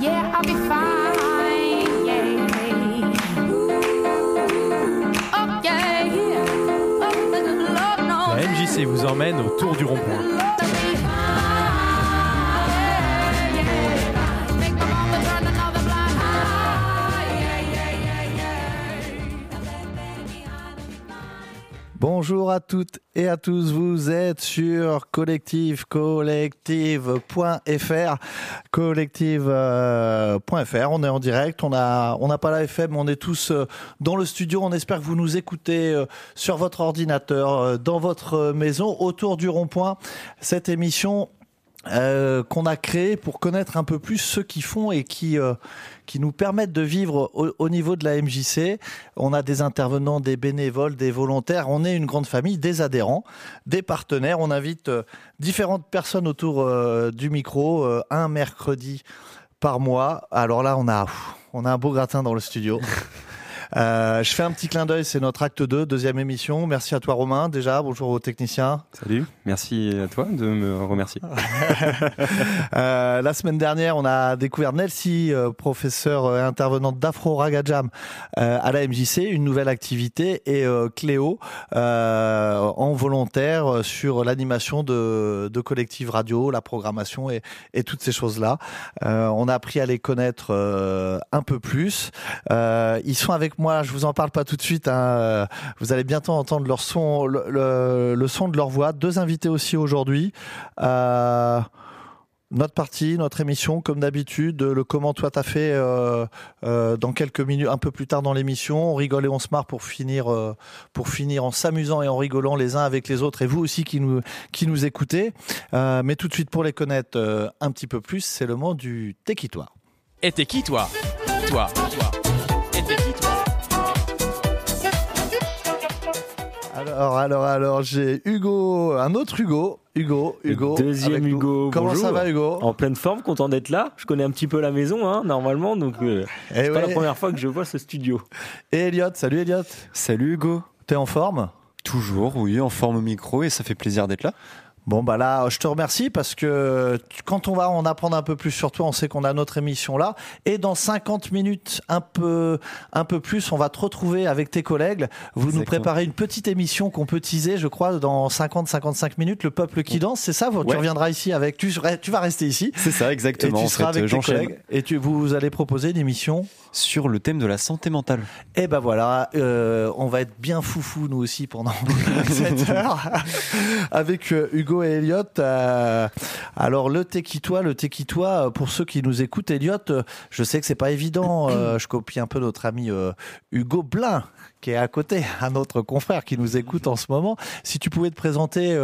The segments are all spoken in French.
Yeah, I'll be fine. Yeah. Oh, Lord La MJC vous emmène autour du rond-point. Bonjour à toutes et à tous, vous êtes sur collective collective.fr collective.fr on est en direct, on n'a pas la FM, on est tous euh, dans le studio, on espère que vous nous écoutez euh, sur votre ordinateur, euh, dans votre maison, autour du rond-point. Cette émission euh, qu'on a créée pour connaître un peu plus ceux qui font et qui euh, qui nous permettent de vivre au, au niveau de la MJC. On a des intervenants, des bénévoles, des volontaires. On est une grande famille, des adhérents, des partenaires. On invite euh, différentes personnes autour euh, du micro, un mercredi par mois. Alors là, on a, on a un beau gratin dans le studio. Euh, je fais un petit clin d'œil, c'est notre acte 2, deuxième émission. Merci à toi Romain déjà, bonjour aux techniciens. Salut, merci à toi de me remercier. Euh, la semaine dernière, on a découvert Nelsie, euh, professeure et intervenante d'Afro Raga Jam euh, à la MJC, une nouvelle activité, et euh, Cléo euh, en volontaire euh, sur l'animation de, de radio, la programmation et, et toutes ces choses-là. Euh, on a appris à les connaître euh, un peu plus. Euh, ils sont avec moi, je vous en parle pas tout de suite. hein, euh, vous allez bientôt entendre leur son, le, son de leur voix. Deux invités aussi aujourd'hui. Euh, notre partie, notre émission, comme d'habitude, le comment toi t'as fait euh, dans quelques minutes, un peu plus tard dans l'émission. On rigole et on se marre pour finir, pour finir en s'amusant et en rigolant les uns avec les autres. Et vous aussi qui nous, qui nous écoutez. Mais tout de suite pour les connaître un petit peu plus, c'est le moment du T'es qui toi Et t'es qui toi Toi, toi. Alors, alors, alors, j'ai Hugo, un autre Hugo, Hugo, Hugo. Deuxième avec nous. Hugo, Comment ça va Hugo? En pleine forme, content d'être là. Je connais un petit peu la maison, hein, normalement, donc euh, Eh c'est pas la première fois que je vois ce studio. Et Elliot, salut Elliot. Salut Hugo. T'es en forme? Toujours, oui, en forme au micro et ça fait plaisir d'être là. Bon bah là, je te remercie parce que tu- quand on va en apprendre un peu plus sur toi, on sait qu'on a notre émission là. Et dans 50 minutes un peu un peu plus, on va te retrouver avec tes collègues. Vous nous préparez une petite émission qu'on peut teaser, je crois, dans 50 55 minutes, le peuple qui danse, c'est ça Tu reviendras ici avec tu tu vas rester ici. C'est ça, et exactement. tu en seras fait, avec tes collègues. Et tu vous allez proposer une émission sur le thème de la santé mentale. et ben voilà, euh, on va être bien foufou nous aussi pendant cette heure avec euh, Hugo et Elliot. euh, alors le Tequitois, le Tequitois, euh, pour ceux qui nous écoutent, Elliot, euh, je sais que c'est pas évident. je copie un peu notre ami Hugo Blin qui est à côté, un autre confrère qui nous écoute en ce moment. Si tu pouvais te présenter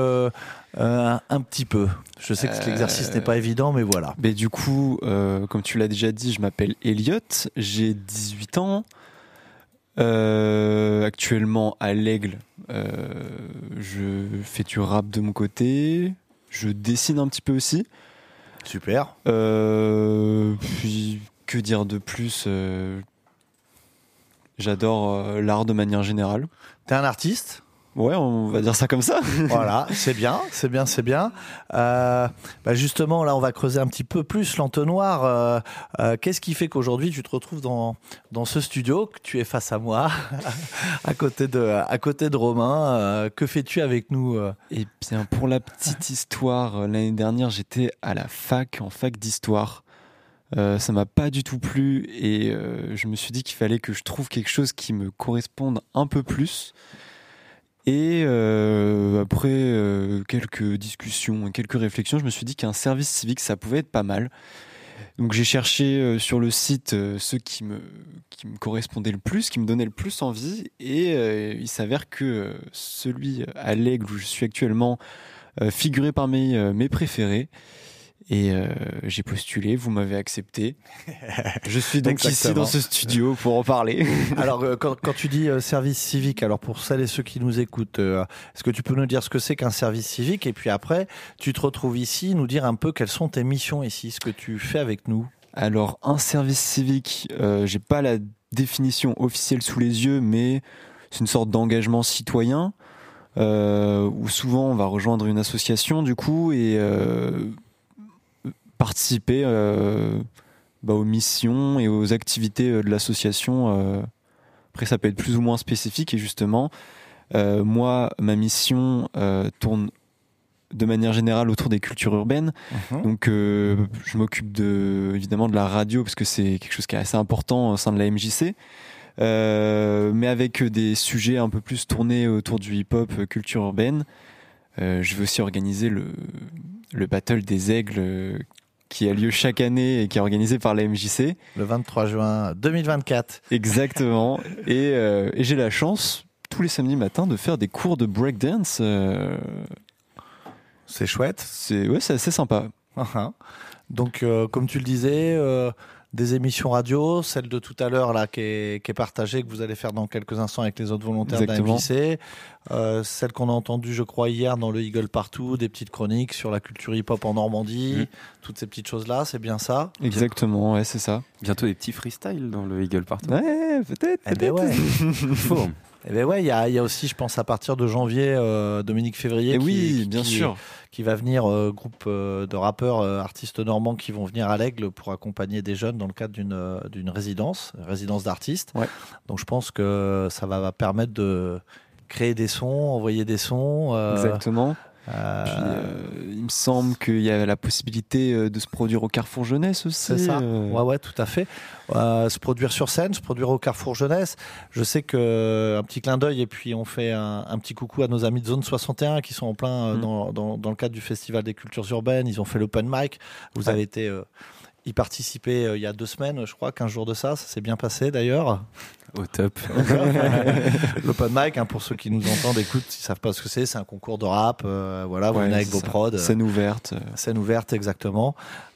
un, un petit peu. Je sais que l'exercice n'est pas évident, mais voilà. Mais du coup, comme tu l'as déjà dit, je m'appelle Elliot, j'ai 18 ans. Euh, actuellement à l'Aigle, euh, je fais du rap de mon côté, je dessine un petit peu aussi. Super. Euh, puis que dire de plus euh, J'adore euh, l'art de manière générale. T'es un artiste? Ouais, on va dire ça comme ça. Voilà, c'est bien, c'est bien, c'est bien. Euh, bah justement, là, on va creuser un petit peu plus l'entonnoir. Euh, euh, Qu'est-ce qui fait qu'aujourd'hui, tu te retrouves dans, dans ce studio, que tu es face à moi, à côté de, à côté de Romain Euh, Que fais-tu avec nous Et bien, pour la petite histoire, l'année dernière, j'étais à la fac, en fac d'histoire. Euh, ça m'a pas du tout plu et euh, je me suis dit qu'il fallait que je trouve quelque chose qui me corresponde un peu plus. Et euh, après euh, quelques discussions quelques réflexions, je me suis dit qu'un service civique, ça pouvait être pas mal. Donc j'ai cherché euh, sur le site euh, ceux qui me, qui me correspondaient le plus, qui me donnaient le plus envie. Et euh, il s'avère que euh, celui à l'aigle où je suis actuellement figurait parmi mes préférés. Et euh, j'ai postulé, vous m'avez accepté. Je suis donc ici dans ce studio pour en parler. Alors, euh, quand, quand tu dis euh, service civique, alors pour celles et ceux qui nous écoutent, euh, est-ce que tu peux nous dire ce que c'est qu'un service civique? Et puis après, tu te retrouves ici, nous dire un peu quelles sont tes missions ici, ce que tu fais avec nous. Alors, un service civique, euh, j'ai pas la définition officielle sous les yeux, mais c'est une sorte d'engagement citoyen euh, où souvent on va rejoindre une association du coup et euh, participer euh, bah, aux missions et aux activités euh, de l'association. euh. Après, ça peut être plus ou moins spécifique et justement, moi, ma mission tourne de manière générale autour des cultures urbaines. Mhm. Donc, euh, je m'occupe de, évidemment de la radio parce que c'est quelque chose qui est assez important au sein de la MJC. Euh, mais avec des sujets un peu plus tournés autour du hip-hop, culture urbaine. Euh, je vais aussi organiser le, le Battle des Aigles qui a lieu chaque année et qui est organisé par la MJC. Le 23 juin 2024. Exactement. et euh, et j'ai la chance, tous les samedis matins, de faire des cours de breakdance. Euh, C'est chouette. c'est ouais, c'est assez sympa. Uhum. Donc, euh, comme tu le disais, euh, des émissions radio, celle de tout à l'heure là qui est, qui est partagée, que vous allez faire dans quelques instants avec les autres volontaires Exactement. de la euh, celle qu'on a entendue, je crois, hier dans le Eagle Partout, des petites chroniques sur la culture hip-hop en Normandie, Mhm. toutes ces petites choses-là, c'est bien ça? Exactement, ouais, c'est ça. Bientôt des petits freestyles dans le Eagle Partout. Ouais, peut-être. Eh ben ouais. Eh ben ouais, il y a, il y a aussi, je pense, à partir de janvier, euh, Dominique Février. Et qui- oui, bien qui- sûr. qui va venir, euh, groupe euh, de rappeurs, euh, artistes normands qui vont venir à l'Aigle pour accompagner des jeunes dans le cadre d'une d'une résidence, résidence d'artistes. Ouais. Donc je pense que ça va permettre de créer des sons, envoyer des sons. Exactement. Euh, Puis, euh, il me semble qu'il y a la possibilité euh, de se produire au Carrefour Jeunesse aussi. C'est ça. Ouais, ouais, tout à fait. Se produire sur scène, se produire au Carrefour Jeunesse. Je sais que un petit clin d'œil et puis on fait un, un petit coucou à nos amis de Zone 61 qui sont en plein Mm. dans, dans, dans le cadre du Festival des cultures urbaines. Ils ont fait l'open mic. Vous Ouais. avez été y participer euh, il y a deux semaines, je crois, 15 jours de ça. Ça s'est bien passé d'ailleurs. Au top. l'open mic, hein, pour ceux qui nous entendent, écoute, ils savent pas ce que c'est. C'est un concours de rap. euh, voilà, vous Ouais, venez avec vos prods. Scène ouverte. euh. Scène ouverte, exactement.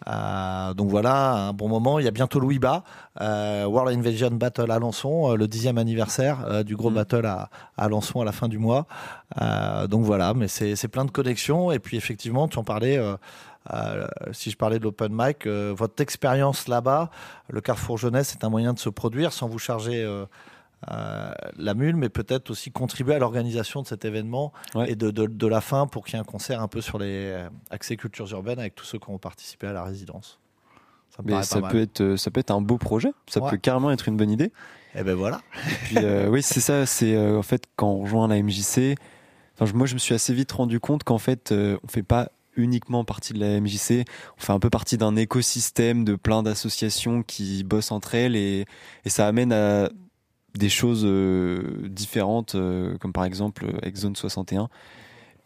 Euh, donc voilà, un bon moment. Il y a bientôt Louis Bas, euh, World Invasion Battle à Alençon, euh, le dixième anniversaire euh, du gros Mm. battle à, à Alençon à la fin du mois. Euh, donc voilà, mais c'est c'est plein de connexions. Et puis effectivement, tu en parlais. Euh, si je parlais de l'open mic, euh, votre expérience là-bas, le Carrefour Jeunesse est un moyen de se produire sans vous charger euh, la mule, mais peut-être aussi contribuer à l'organisation de cet événement Ouais. et de, de, de la fin pour qu'il y ait un concert un peu sur les accès cultures urbaines avec tous ceux qui ont participé à la résidence. Ça me Mais ça peut, être, ça peut être un beau projet. Ça Ouais. peut carrément être une bonne idée. Et ben voilà. Puis oui, c'est ça. C'est en fait quand on rejoint la MJC. Moi, je me suis assez vite rendu compte qu'en fait, on fait pas uniquement partie de la MJC. On fait un peu partie d'un écosystème de plein d'associations qui bossent entre elles et, ça amène à des choses euh, différentes, euh, comme par exemple euh, Zone 61.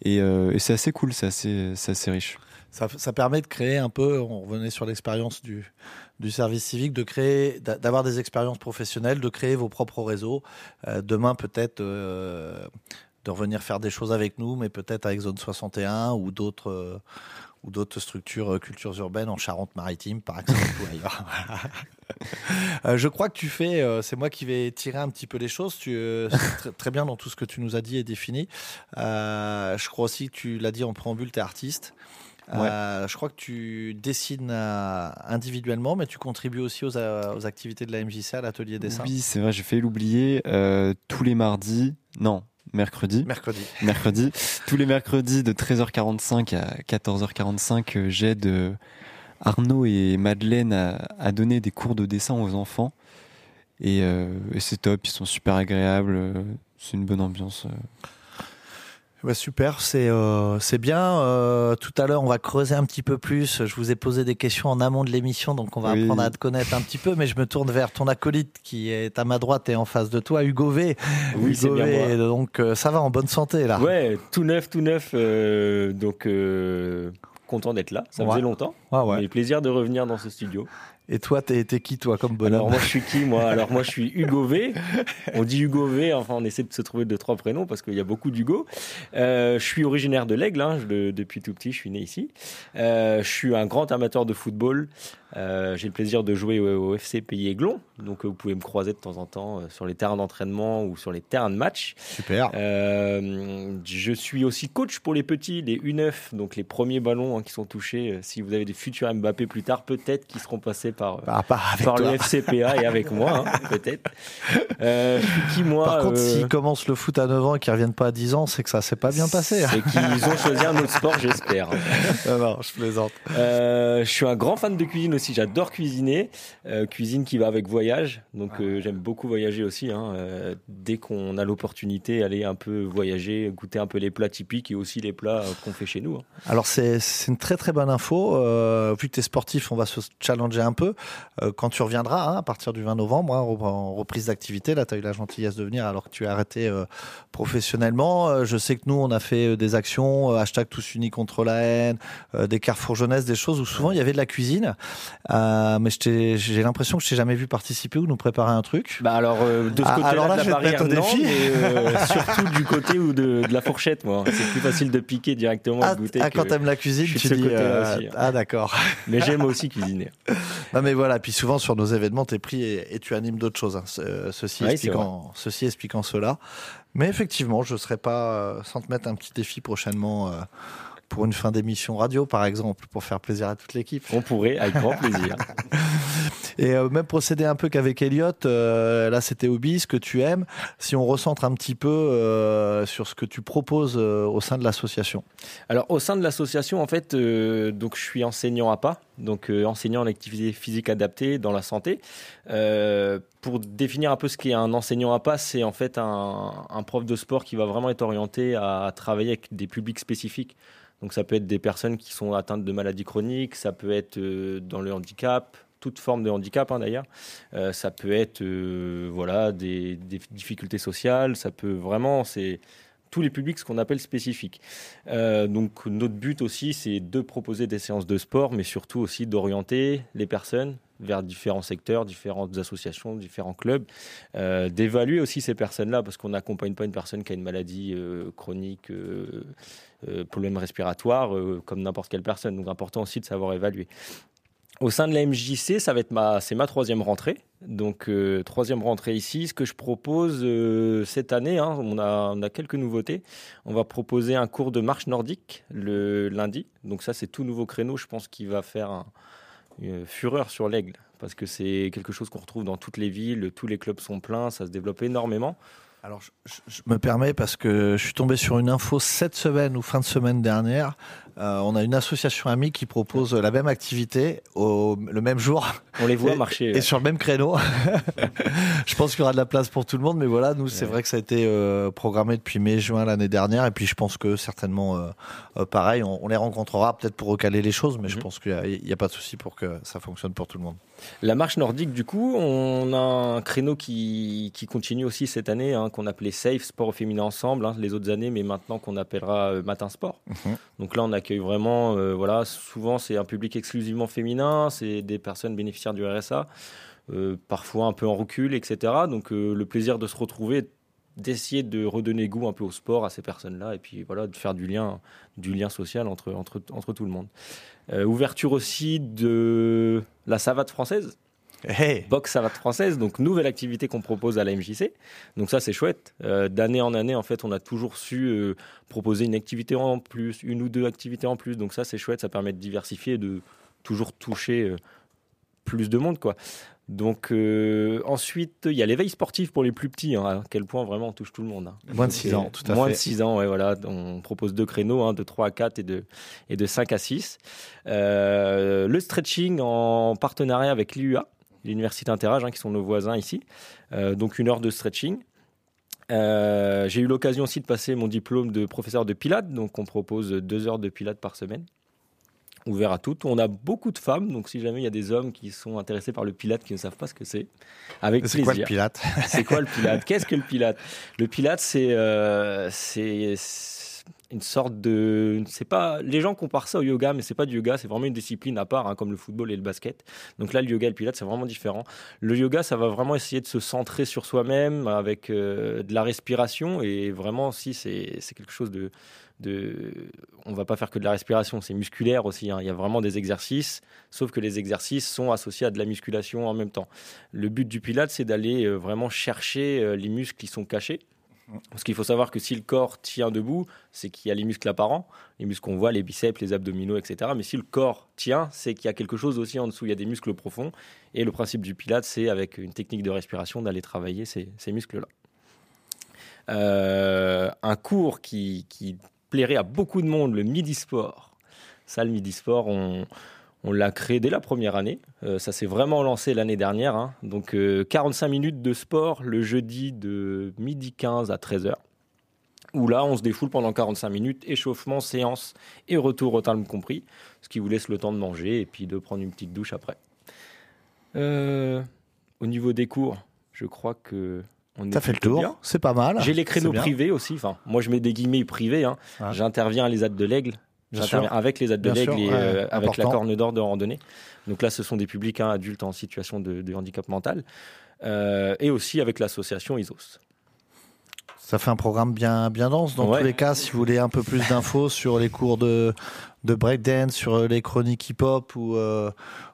Et, c'est assez cool, c'est assez, riche. Ça, permet de créer un peu, on revenait sur l'expérience du, service civique, de créer, d'a- d'avoir des expériences professionnelles, de créer vos propres réseaux. Demain, peut-être, de revenir faire des choses avec nous, mais peut-être avec Zone 61 ou d'autres. euh, ou d'autres structures euh, cultures urbaines en Charente-Maritime, par exemple. ou ailleurs. Euh, je crois que tu fais, c'est moi qui vais tirer un petit peu les choses. Tu très, très bien dans tout ce que tu nous as dit et défini. Je crois aussi que tu l'as dit en préambule, tu es artiste. Je crois que tu dessines individuellement, mais tu contribues aussi aux, aux activités de la MJC à l'atelier dessin. Oui, c'est vrai, j'ai failli l'oublier. Tous les mardis, non, mercredi. Mercredi. mercredi. Tous les mercredis de 13h45 à 14h45, euh, j'aide euh, Arnaud et Madeleine à, à donner des cours de dessin aux enfants. Et, euh, et c'est top, ils sont super agréables, c'est une bonne ambiance. Bah, super, c'est euh, c'est bien. Euh, tout à l'heure, on va creuser un petit peu plus. Je vous ai posé des questions en amont de l'émission, donc on va Oui. apprendre à te connaître un petit peu. Mais je me tourne vers ton acolyte qui est à ma droite et en face de toi, Hugo V. Oui, c'est Hugo bien V, moi. Donc euh, ça va en bonne santé là. Ouais, tout neuf, tout neuf. donc, content d'être là. Ça Ouais. faisait longtemps. Ouais, ouais. Plaisir de revenir dans ce studio. Et toi, t'es qui toi comme bonhomme Alors moi je suis qui moi? Alors moi je suis Hugo V. On dit Hugo V, enfin on essaie de se trouver deux trois prénoms parce qu'il y a beaucoup d'Hugo. Euh, je suis originaire de l'Aigle, hein, depuis tout petit je suis né ici. Euh, je suis un grand amateur de football. Euh, J'ai le plaisir de jouer au, au FC Pays Aiglon, donc euh, vous pouvez me croiser de temps en temps euh, sur les terrains d'entraînement ou sur les terrains de match. Super. Je suis aussi coach pour les petits, les U9, donc les premiers ballons hein, qui sont touchés. Si vous avez des futurs Mbappé plus tard, peut-être qu'ils seront passés par, Bah, avec par toi. le FCPA et avec moi, hein, peut-être. Qui, moi Par contre, s'ils commencent le foot à 9 ans et qu'ils reviennent pas à 10 ans, c'est que ça s'est pas bien passé. C'est qu'ils ont choisi un autre sport, j'espère. non, non, je plaisante. Je suis un grand fan de cuisine aussi. J'adore cuisiner. Euh, cuisine qui va avec voyage. Donc euh, j'aime beaucoup voyager aussi. hein. Euh, dès qu'on a l'opportunité, aller un peu voyager, goûter un peu les plats typiques et aussi les plats qu'on fait chez nous. hein. Alors c'est une très très bonne info. Vu que tu es sportif, on va se challenger un peu. Quand tu reviendras, hein, à partir du 20 novembre, en reprise d'activité, là tu as eu la gentillesse de venir alors que tu as arrêté professionnellement. Je sais que nous on a fait des actions, hashtag tous unis contre la haine, des carrefours jeunesse, des choses où souvent il y avait de la cuisine. Euh, mais j'ai l'impression que je t'ai jamais vu participer ou nous préparer un truc. Bah alors euh, de ce Ah, côté-là alors là, de la barrière, non, mais euh, surtout du côté ou de, de la fourchette, moi. C'est plus facile de piquer directement Ah, de goûter. ah, quand t'aimes la cuisine, tu dis euh, aussi. ah d'accord. Mais j'aime aussi cuisiner. Non mais voilà, puis souvent sur nos événements, t'es pris et, et tu animes d'autres choses. hein. Ce- Ceci, expliquant, ceci expliquant cela. Mais effectivement, je ne serais pas euh, sans te mettre un petit défi prochainement euh, pour une fin d'émission radio, par exemple, pour faire plaisir à toute l'équipe. On pourrait, avec grand plaisir. Et euh, même procéder un peu qu'avec Elliot, euh, là c'était hobby, ce que tu aimes, si on recentre un petit peu euh, sur ce que tu proposes au sein de l'association. Alors au sein de l'association, en fait, donc je suis enseignant à pas, donc enseignant en activité physique adaptée dans la santé. Pour définir un peu ce qu'est un enseignant à pas, c'est en fait un, un prof de sport qui va vraiment être orienté à, travailler avec des publics spécifiques. Donc ça peut être des personnes qui sont atteintes de maladies chroniques, ça peut être euh, dans le handicap, toute forme de handicap hein, d'ailleurs. Euh, ça peut être euh, voilà des, difficultés sociales, ça peut vraiment c'est tous les publics ce qu'on appelle spécifiques. Donc notre but aussi, c'est de proposer des séances de sport, mais surtout aussi d'orienter les personnes vers différents secteurs, différentes associations, différents clubs, d'évaluer aussi ces personnes-là, parce qu'on n'accompagne pas une personne qui a une maladie chronique, euh, problème respiratoire, euh, comme n'importe quelle personne. Donc important aussi de savoir évaluer. Au sein de la MJC, ça va être ma, c'est ma troisième rentrée. Donc euh, troisième rentrée ici. Ce que je propose cette année, hein, on, a, quelques nouveautés. On va proposer un cours de marche nordique le lundi. Donc ça, c'est tout nouveau créneau. Je pense qu'il va faire un- une fureur sur l'aigle parce que c'est quelque chose qu'on retrouve dans toutes les villes. Tous les clubs sont pleins, ça se développe énormément. Alors, je, me permets parce que je suis tombé sur une info cette semaine ou fin de semaine dernière. Euh, on a une association amie qui propose la même activité au, le même jour On les voit Et- marcher. et sur le même créneau. je pense qu'il y aura de la place pour tout le monde, mais voilà, nous, c'est vrai que ça a été euh, programmé depuis mai-juin l'année dernière, et puis je pense que certainement, euh, pareil, on, on les rencontrera peut-être pour recaler les choses, mais je Mhm. pense qu'il n'y a, pas de souci pour que ça fonctionne pour tout le monde. La marche nordique, du coup, on a un créneau qui, qui continue aussi cette année, hein, qu'on appelait Safe, Sport au féminin ensemble, hein, les autres années, mais maintenant qu'on appellera euh, Matin Sport. Mhm. Donc là, on accueille vraiment, euh, voilà, souvent c'est un public exclusivement féminin, c'est des personnes bénéficiaires du RSA, euh, parfois un peu en recul, etc. Donc le plaisir de se retrouver, d'essayer de redonner goût un peu au sport à ces personnes-là, et puis voilà, de faire du lien, du lien social entre, entre, entre tout le monde. Euh, ouverture aussi de la savate française. Hey Box savate française, donc nouvelle activité qu'on propose à la MJC. Donc ça c'est chouette. Euh, D'année en année, en fait, on a toujours su euh, proposer une activité en plus, une ou deux activités en plus. Donc ça c'est chouette, ça permet de diversifier et de toujours toucher euh, plus de monde, quoi. Donc euh, ensuite, il y a l'éveil sportif pour les plus petits. hein, à quel point vraiment on touche tout le monde. hein. Moins de 6 ans, tout à Moins fait. de 6 ans, ouais, voilà. On propose deux créneaux, hein, de 3 à 4 et de, et de 5 à 6. Euh, le stretching en partenariat avec l'IUA, l'Université Interage, qui sont nos voisins ici. Euh, donc une heure de stretching. J'ai eu l'occasion aussi de passer mon diplôme de professeur de pilates, donc on propose deux heures de pilates par semaine, ouvert à toutes. On a beaucoup de femmes, donc si jamais il y a des hommes qui sont intéressés par le pilate qui ne savent pas ce que c'est, avec C'est plaisir. quoi le pilate? C'est quoi le pilate? Qu'est-ce que le pilate? Le pilate, c'est euh, c'est une sorte de. C'est pas. Les gens comparent ça au yoga, mais c'est pas du yoga. C'est vraiment une discipline à part, hein, comme le football et le basket. Donc là, le yoga et le pilate, c'est vraiment différent. Le yoga, ça va vraiment essayer de se centrer sur soi-même avec euh, de la respiration et vraiment, si c'est c'est quelque chose de. De, on va pas faire que de la respiration, c'est musculaire aussi. hein. Il y a vraiment des exercices, sauf que les exercices sont associés à de la musculation en même temps. Le but du Pilate, c'est d'aller euh, vraiment chercher euh, les muscles qui sont cachés Parce qu'il faut savoir que si le corps tient debout, c'est qu'il y a les muscles apparents, les muscles qu'on voit, les biceps, les abdominaux, etc. Mais si le corps tient, c'est qu'il y a quelque chose aussi en dessous, il y a des muscles profonds. Et le principe du pilate, c'est avec une technique de respiration d'aller travailler ces, muscles-là. Euh, un cours qui, qui plairait à beaucoup de monde, le Midi Sport. Ça, le Midi Sport, on, on l'a créé dès la première année. Euh, ça s'est vraiment lancé l'année dernière. hein. Donc euh, 45 minutes de sport le jeudi de midi 15 à 13h. Où là, on se défoule pendant 45 minutes, échauffement, séance et retour au terme compris. Ce qui vous laisse le temps de manger et puis de prendre une petite douche après. Euh, au niveau des cours, je crois que on T'as fait le tour, c'est pas mal. J'ai les créneaux privés aussi. Enfin, moi, je mets des guillemets privés. hein. J'interviens à les de l'Aigle. J'interviens avec les de l'Aigle sûr, et euh, avec la corne d'or de randonnée. Donc là, ce sont des publics hein, adultes en situation de, de handicap mental. Euh, et aussi avec l'association ISOS. Ça fait un programme bien, bien dense. Dans Ouais. tous les cas, si vous voulez un peu plus d'infos sur les cours de, de breakdance, sur les chroniques hip-hop ou, euh,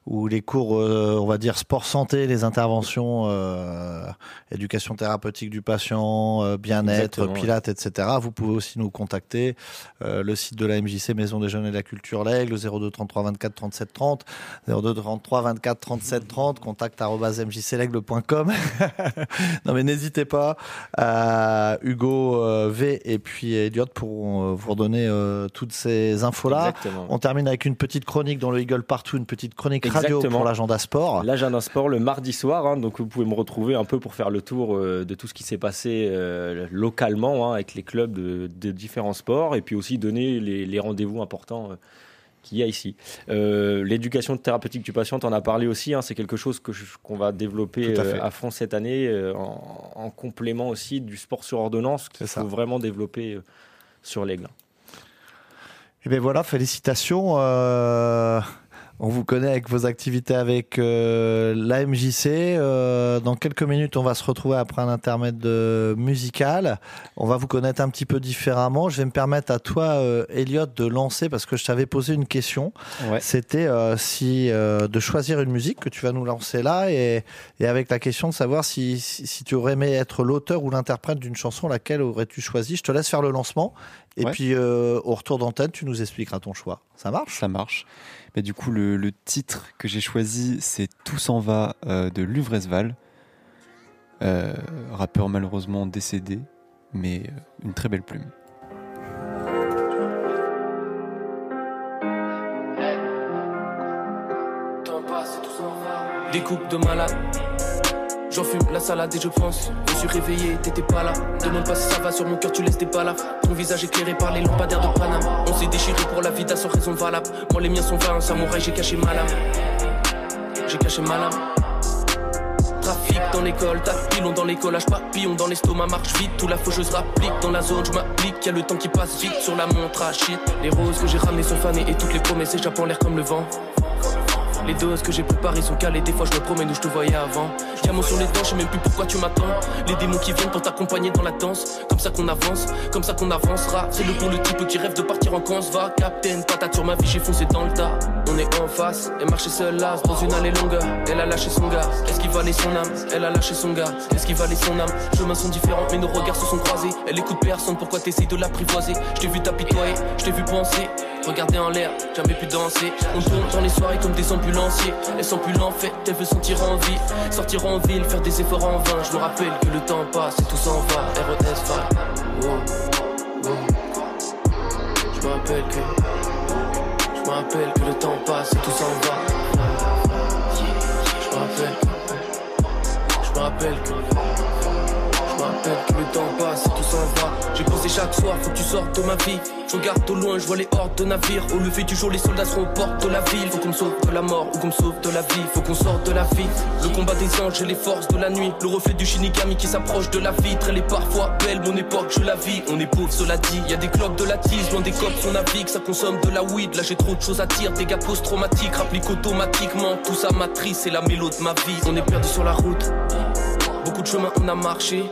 ou les cours, euh, on va dire, sport santé, les interventions, euh, éducation thérapeutique du patient, euh, bien-être, Exactement, ouais. pilates, etc., vous pouvez aussi nous contacter. Euh, le site de la MJC, Maison des Jeunes et de la Culture L'Aigle, 02 33 24 37 30, 02 33 24 37 30, contact mjclaigle.com. non mais n'hésitez pas, euh, Hugo euh, V et puis Elliot pour euh, vous redonner euh, toutes ces infos-là. Exactement. On termine avec une petite chronique dans le Eagle Partout, une petite chronique radio Exactement. pour l'agenda sport. L'agenda sport le mardi soir, hein, donc vous pouvez me retrouver un peu pour faire le tour euh, de tout ce qui s'est passé euh, localement hein, avec les clubs de, de différents sports et puis aussi donner les, les rendez-vous importants euh, qu'il y a ici. Euh, L'éducation thérapeutique du patient, on a parlé aussi, hein, c'est quelque chose qu'on va développer à euh, fond cette année euh, en, en complément aussi du sport sur ordonnance qu'il ça. faut vraiment développer sur l'aigle. Et bien voilà, félicitations. euh, on vous connaît avec vos activités avec euh, la MJC. Euh, dans quelques minutes, on va se retrouver après un intermède euh, musical. On va vous connaître un petit peu différemment. Je vais me permettre à toi, euh, Elliot, de lancer parce que je t'avais posé une question. Ouais. C'était si de choisir une musique que tu vas nous lancer là et, et avec la question de savoir si, si, si tu aurais aimé être l'auteur ou l'interprète d'une chanson, laquelle aurais-tu choisi? Je te laisse faire le lancement et Ouais. puis au retour d'antenne, tu nous expliqueras ton choix. Ça marche? Ça marche. Du coup, le, titre que j'ai choisi, c'est Tout s'en va euh, de Luvresval. Euh, rappeur malheureusement décédé, mais euh, une très belle plume. Des coupes de malade. J'en fume la salade et je pense. Je suis réveillé, t'étais pas là. Demande pas si ça va sur mon cœur, tu laisses des balles. Ton visage éclairé par les lampadaires de Panama. On s'est déchiré pour la vida sans raison valable. Moi, les miens sont vains, samouraï, j'ai caché ma lame. J'ai caché ma lame. Trafic dans l'école, pilons dans les collages, papillons dans l'estomac, marche vite. Tout la faucheuse rapplique dans la zone, je m'applique. Y'a le temps qui passe vite sur la montre à. Les roses que j'ai ramenées sont fanées et toutes les promesses échappent en l'air comme le vent. Les doses que j'ai préparées sont calées, des fois je me promène où je te voyais avant. Diamant sur les dents, je sais même plus pourquoi tu m'attends. Les démons qui viennent pour t'accompagner dans la danse. Comme ça qu'on avance, comme ça qu'on avancera. C'est le bon le type qui rêve de partir en cons. Va, captain, patate sur ma vie, j'ai foncé dans le tas. On est en face, elle marchait seule là, dans une allée longue. Elle a lâché son gars, est-ce qu'il valait son âme? Elle a lâché son gars, est-ce qu'il valait son âme? Chemins sont différents, mais nos regards se sont croisés. Elle écoute personne, pourquoi t'essayes de l'apprivoiser? Je t'ai vu t'apitoyer, je t'ai vu penser. Regarder en l'air, jamais pu danser. On tourne dans les soirées comme des ambulanciers. Elle sent plus l'enfait, elle veut sentir en vie. Sortir en ville, faire des efforts en vain. Je me rappelle que le temps passe et tout s'en va. RES va. Wow, wow. Je me rappelle que. Je me rappelle que le temps passe et tout s'en va. Je me rappelle. Je me rappelle que. Temps passe tout s'en va. J'ai pensé chaque soir, faut que tu sortes de ma vie. Je regarde au loin, je vois les hordes de navires. Au lever du jour, les soldats seront aux portes de la ville. Faut qu'on me sauve de la mort ou qu'on me sauve de la vie. Faut qu'on sorte de la vie. Le combat des anges et les forces de la nuit. Le reflet du Shinigami qui s'approche de la vitre. Elle est parfois belle, mon époque, je la vis. On est pauvre, cela dit. Y a des clopes de la tise, loin des cops, on navigue. Ça consomme de la weed. Là, j'ai trop de choses à dire. Dégâts post-traumatiques, rapplique automatiquement. Tout ça matrice, c'est la mélo de ma vie. On est perdu sur la route. Beaucoup de chemin on a marché.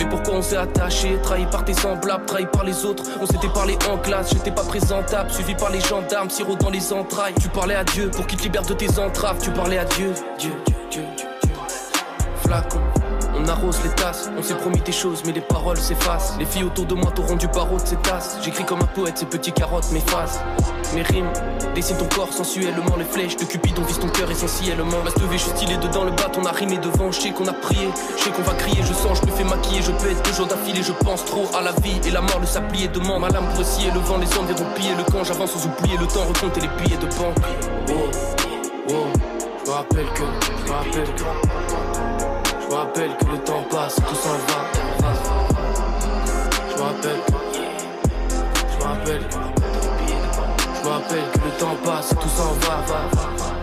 Mais pourquoi on s'est attaché Trahi par tes semblables, trahi par les autres. On s'était parlé en classe, j'étais pas présentable. Suivi par les gendarmes, sirop dans les entrailles. Tu parlais à Dieu pour qu'il te libère de tes entraves. Tu parlais à Dieu, Dieu, Dieu, Dieu, Dieu. Flacon, on arrose les tasses. On s'est promis des choses, mais les paroles s'effacent. Les filles autour de moi t'auront du barreau de ces tasses. J'écris comme un poète, ces petits carottes m'effacent. Mes rimes dessinent ton corps sensuellement. Les flèches de Cupidon visent ton cœur essentiellement. Ma je suis stylé dedans le bat, on a rimé devant. Je sais qu'on a prié, je sais qu'on va crier. Je sens, je me fais maquiller, je pète deux jours d'affilée. Je pense trop à la vie et la mort, le sablier demande. Ma lame pour scier le vent, les hommes verront piller le camp. J'avance sans oublier le temps, recompter les billets de banque. Oh, oh, je me rappelle que, je me rappelle que, je rappelle que le temps passe, tout s'en va. Je rappelle, je rappelle, je rappelle que le temps passe, tout s'en va.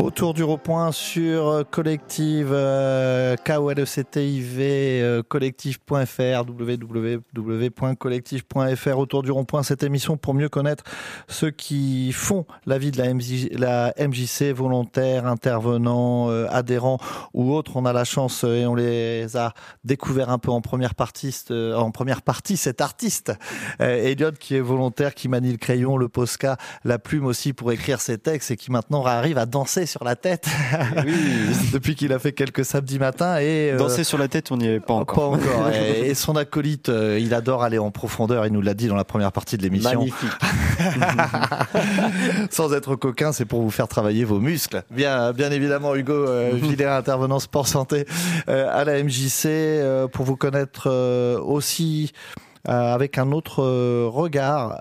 Autour du rond-point sur euh, collective euh, KOLECTIV euh, collectif.fr www.collectif.fr autour du rond-point cette émission pour mieux connaître ceux qui font la vie de la, MJ, la MJC volontaires, intervenants, euh, adhérents ou autres. On a la chance euh, et on les a découverts un peu en première partie euh, en première partie cet artiste Elliot qui est volontaire, qui manie le crayon, le posca, la plume aussi pour écrire ses textes et qui maintenant arrive à danser sur la tête depuis qu'il a fait quelques samedis matins et euh, Danser sur la tête, on n'y est pas encore. pas encore. et, et son acolyte, euh, il adore aller en profondeur. Il nous l'a dit dans la première partie de l'émission. Magnifique. Sans être coquin, c'est pour vous faire travailler vos muscles. Bien, bien évidemment, Hugo euh, Villers, intervenant sport santé euh, à la MJC, pour vous connaître aussi avec un autre regard.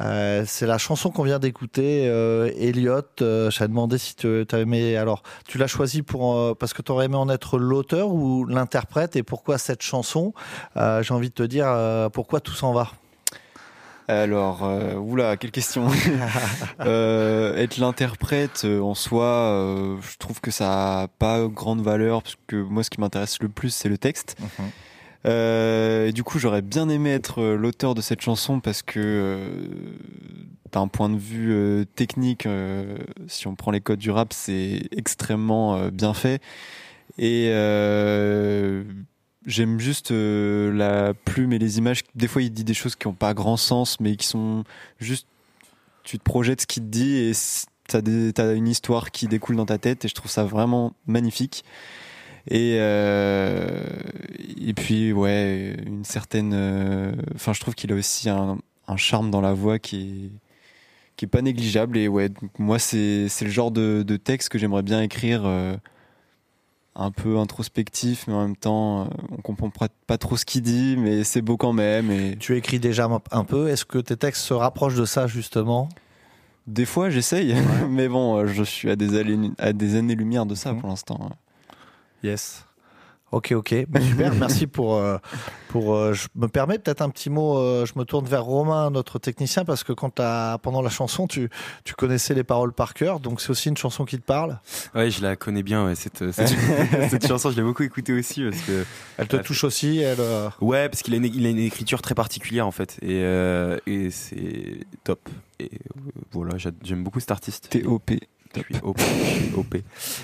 Euh, c'est la chanson qu'on vient d'écouter, euh, Elliot. Euh, je t'ai demandé si tu as aimé. Alors, tu l'as choisi pour euh, parce que tu aurais aimé en être l'auteur ou l'interprète, et pourquoi cette chanson? Euh, J'ai envie de te dire pourquoi tout s'en va? Alors, oula, quelle question. Être l'interprète en soi, je trouve que ça a pas grande valeur parce que moi, ce qui m'intéresse le plus, c'est le texte. Euh, du coup, j'aurais bien aimé être euh, l'auteur de cette chanson parce que euh, d'un point de vue euh, technique, euh, si on prend les codes du rap, c'est extrêmement euh, bien fait. Et j'aime juste la plume et les images. Des fois, il dit des choses qui n'ont pas grand sens, mais qui sont juste. Tu te projettes ce qu'il te dit et t'as des- t'as une histoire qui découle dans ta tête et je trouve ça vraiment magnifique. Et, euh, et puis, ouais, une certaine. euh, Enfin, je trouve qu'il a aussi un, un charme dans la voix qui est, qui est pas négligeable. Et ouais, donc moi, c'est c'est le genre de, de texte que j'aimerais bien écrire. euh, un peu introspectif, mais en même temps, on comprend pas, trop ce qu'il dit, mais c'est beau quand même. Et Tu écris déjà un peu. Est-ce que tes textes se rapprochent de ça justement? Des fois, j'essaye, mais bon, je suis à des années, à des années-lumière de ça Mhm. pour l'instant. Yes. Ok, ok. Bah, super. Merci pour. euh, pour euh, je me permets peut-être un petit mot. euh, je me tourne vers Romain, notre technicien, parce que quand pendant la chanson, tu, tu connaissais les paroles par cœur. Donc c'est aussi une chanson qui te parle. Ouais, je la connais bien, ouais, cette, cette, cette chanson, je l'ai beaucoup écoutée aussi parce que. Elle te touche aussi. Elle. Ouais, parce qu'il a, une, il a une écriture très particulière en fait. Et, euh, et c'est top. Et voilà, j'a- j'aime beaucoup cet artiste. TOP. Je suis OP. je suis OP.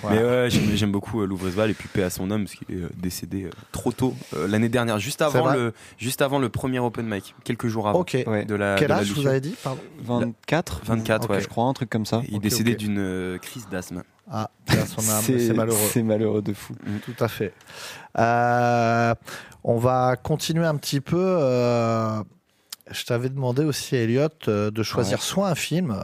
Voilà. Mais ouais, j'aime, j'aime beaucoup euh, Louvresval et puis paix à son homme parce qu'il est euh, décédé euh, trop tôt euh, l'année dernière, juste avant, le, juste avant le premier open mic, quelques jours avant. Ok. Ouais. De la, Quel de la âge vous avez dit Pardon? 24 24, Ok. ouais. Je crois, un truc comme ça. Il est décédé d'une euh, crise d'asthme. Ah, à son âme, c'est malheureux. C'est malheureux de fou. Tout à fait. Euh, on va continuer un petit peu. euh, je t'avais demandé aussi, Elliot, euh, de choisir Ouais. soit un film.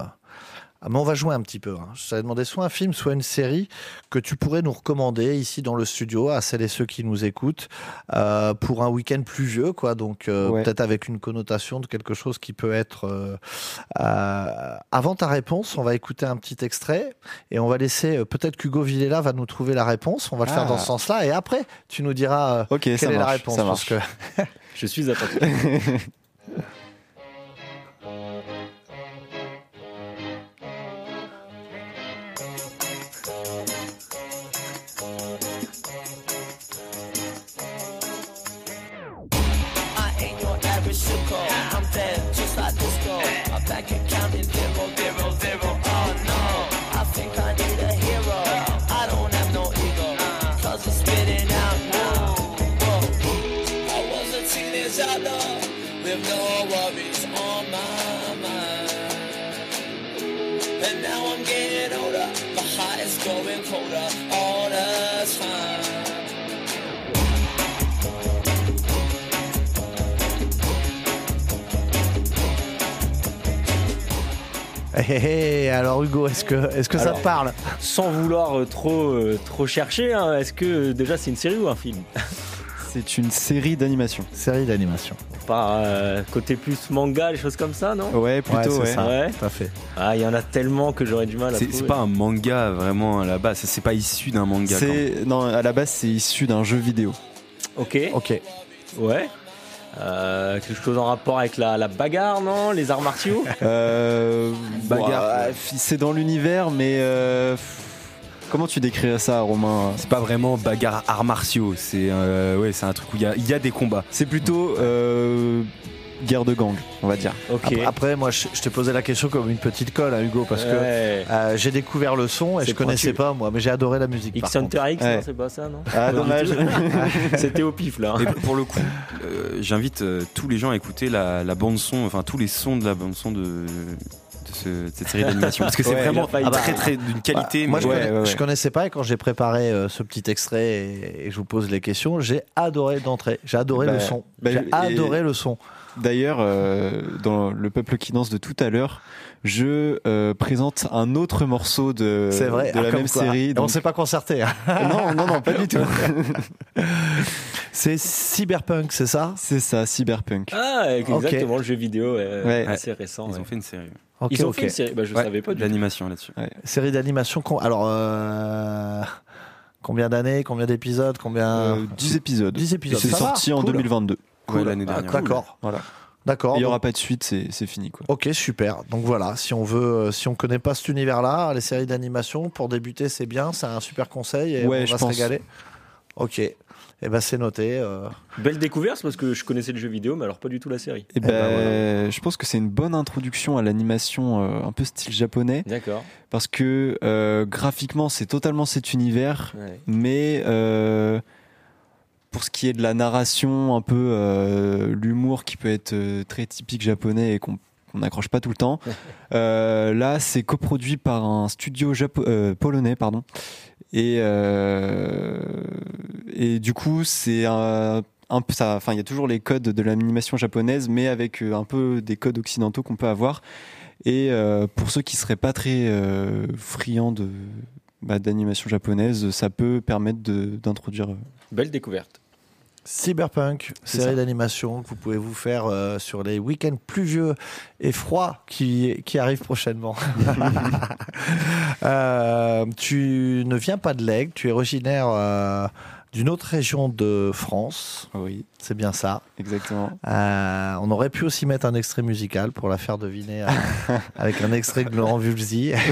Ah, Mais on va jouer un petit peu. hein. Je t'avais demandé soit un film, soit une série que tu pourrais nous recommander ici dans le studio à celles et ceux qui nous écoutent euh, pour un week-end pluvieux, quoi. Donc euh, Ouais. peut-être avec une connotation de quelque chose qui peut être. euh, avant ta réponse, on va écouter un petit extrait et on va laisser. peut-être qu'Hugo Villela va nous trouver la réponse. On va le faire Ah. dans ce sens-là et après tu nous diras. euh, Ok, quelle ça est la réponse ça parce que Je suis attentif. going colder all the time. Hé, hé, hé, alors Hugo, est-ce que, est-ce que ça te parle? Sans vouloir euh, trop, euh, trop chercher, hein, est-ce que euh, déjà c'est une série ou un film? C'est une série d'animation. Série d'animation. Par euh, côté plus manga, des choses comme ça, non? Ouais, plutôt, ouais. ça, Ouais. tout à fait. Ah, il y en a tellement que j'aurais du mal à C'est pas un manga vraiment à la base, c'est pas issu d'un manga. quand même. C'est non, à la base, c'est issu d'un jeu vidéo. Ok, Ok. ouais. Euh, quelque chose en rapport avec la, la bagarre, non? Les arts martiaux? Euh, Bagarre, ouais. c'est dans l'univers, mais euh, comment tu décrirais ça, Romain? C'est pas vraiment bagarre arts martiaux, c'est euh, ouais, c'est un truc où il y a, il y a des combats. C'est plutôt euh, guerre de gang, on va dire. Ok. Après, après, moi, je, je t'ai posé la question comme une petite colle, hein, Hugo, parce que Ouais. euh, j'ai découvert le son et je connaissais pointu. pas, moi, mais j'ai adoré la musique. X Hunter X, Ouais. c'est pas ça, non Ah, dommage. C'était au pif, là. Et pour le coup, euh, j'invite euh, tous les gens à écouter la, la bande son, enfin tous les sons de la bande son de, de, ce- de cette série d'animation, parce que c'est Ouais, vraiment très Ah bah, très d'une qualité. Moi, je, Ouais, connais- ouais, je ouais. connaissais pas et quand j'ai préparé euh, ce petit extrait et, et je vous pose les questions, j'ai adoré d'entrée. J'ai adoré Bah, le son. bah, j'ai adoré le son. D'ailleurs, euh, dans le peuple qui danse de tout à l'heure, je euh, présente un autre morceau de, C'est vrai. de ah, la comme même quoi. série. Et On donc- s'est pas concerté. hein. non, non, non, pas du tout. C'est Cyberpunk, c'est ça? C'est ça, Cyberpunk. Ah, exactement, le jeu vidéo est Ouais. assez récent. Ils ouais. ont fait une série. Ok, Ils ont ok. fait une série, bah, je Ouais, savais pas d'animation là-dessus. Série d'animation. con- Alors, euh, combien d'années, combien d'épisodes, combien Euh, 10 épisodes. 10 épisodes. C'est va, sorti en cool. 2022. Ouais, l'année Ah, dernière. D'accord. Voilà. D'accord. Il n'y aura donc- pas de suite, c'est fini. Quoi. Ok, super. Donc voilà, si on veut, euh, si on connaît pas cet univers-là, les séries d'animation, pour débuter, c'est bien, c'est un super conseil et Ouais, on je va se pense. régaler. Ok. Et ben c'est noté. euh. Belle découverte parce que je connaissais le jeu vidéo, mais alors pas du tout la série. Et ben, ben, Je pense que c'est une bonne introduction à l'animation euh, un peu style japonais D'accord. parce que euh, graphiquement c'est totalement cet univers, Ouais. mais euh, pour ce qui est de la narration, un peu euh, l'humour qui peut être euh, très typique japonais et qu'on qu'on n'accroche pas tout le temps. Euh, là, c'est coproduit par un studio japo- euh, polonais, pardon. Et, euh, et du coup, c'est un, ça. Enfin, il y a toujours les codes de l'animation japonaise, mais avec un peu des codes occidentaux qu'on peut avoir. Et euh, pour ceux qui seraient pas très euh, friands de bah, d'animation japonaise, ça peut permettre de- d'introduire. Belle découverte. Cyberpunk, série d'animation que vous pouvez vous faire euh, sur les week-ends pluvieux et froids qui, qui arrivent prochainement. Euh, tu ne viens pas de l'Aigle, tu es originaire euh, d'une autre région de France, Oui, c'est bien ça. exactement. On aurait pu aussi mettre un extrait musical pour la faire deviner avec un extrait de Laurent Vulzy.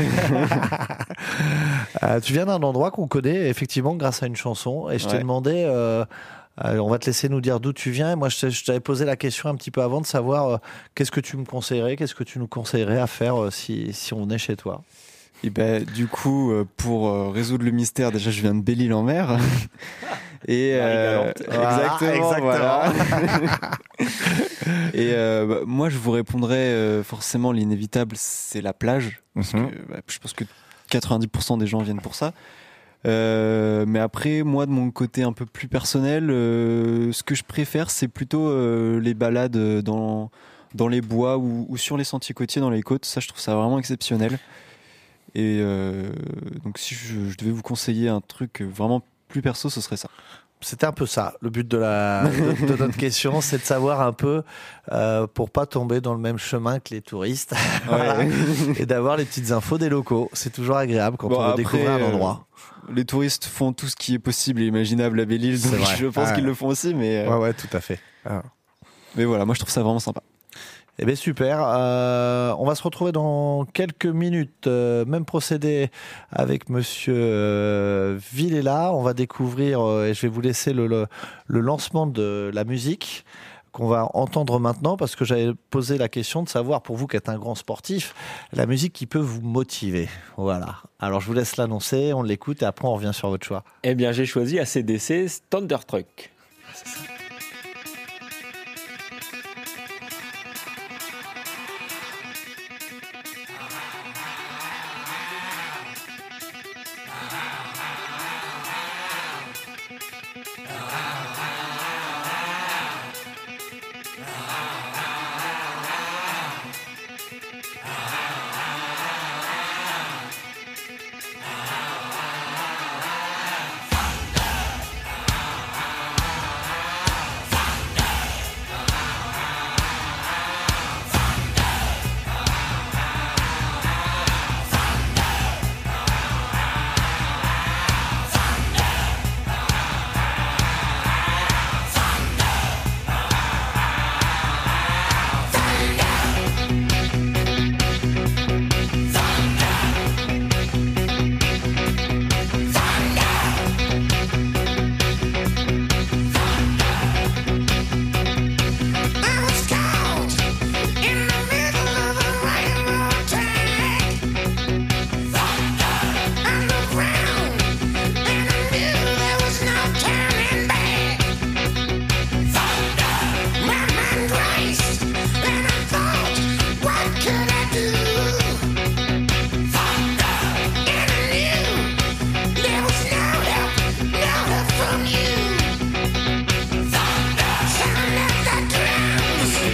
Euh, tu viens d'un endroit qu'on connaît effectivement grâce à une chanson et je t'ai Ouais. demandé, euh, on va te laisser nous dire d'où tu viens. Et moi, je t'avais posé la question un petit peu avant de savoir euh, qu'est-ce que tu me conseillerais, qu'est-ce que tu nous conseillerais à faire euh, si, si on venait chez toi? Et ben, du coup, pour résoudre le mystère, déjà, je viens de Belle-Île-en-Mer. Et euh, exactement, voilà. Et euh, bah, moi, je vous répondrais euh, forcément l'inévitable, c'est la plage, parce Mhm. que bah, je pense que 90% des gens viennent pour ça. Euh, mais après, moi, de mon côté un peu plus personnel, euh, ce que je préfère, c'est plutôt euh, les balades dans dans les bois ou, ou sur les sentiers côtiers dans les côtes. Ça, je trouve ça vraiment exceptionnel. Et donc, si je, je devais vous conseiller un truc vraiment plus perso, ce serait ça. C'était un peu ça, le but de, la, de, de notre question, c'est de savoir un peu, pour pas tomber dans le même chemin que les touristes, et d'avoir les petites infos des locaux. C'est toujours agréable quand Bon, on veut après, découvrir un endroit. Les touristes font tout ce qui est possible et imaginable à Belle-Île, donc vrai. je pense Ouais. qu'ils le font aussi. Mais, euh, Ouais, ouais, tout à fait. mais voilà, moi je trouve ça vraiment sympa. Eh bien super. Euh, on va se retrouver dans quelques minutes. Euh, même procédé avec Monsieur euh, Villela. On va découvrir et je vais vous laisser le, le, le lancement de la musique qu'on va entendre maintenant parce que j'avais posé la question de savoir pour vous qui êtes un grand sportif la musique qui peut vous motiver. Voilà. Alors je vous laisse l'annoncer, on l'écoute et après on revient sur votre choix. Eh bien, j'ai choisi ACDC Thunder Truck. Waouh,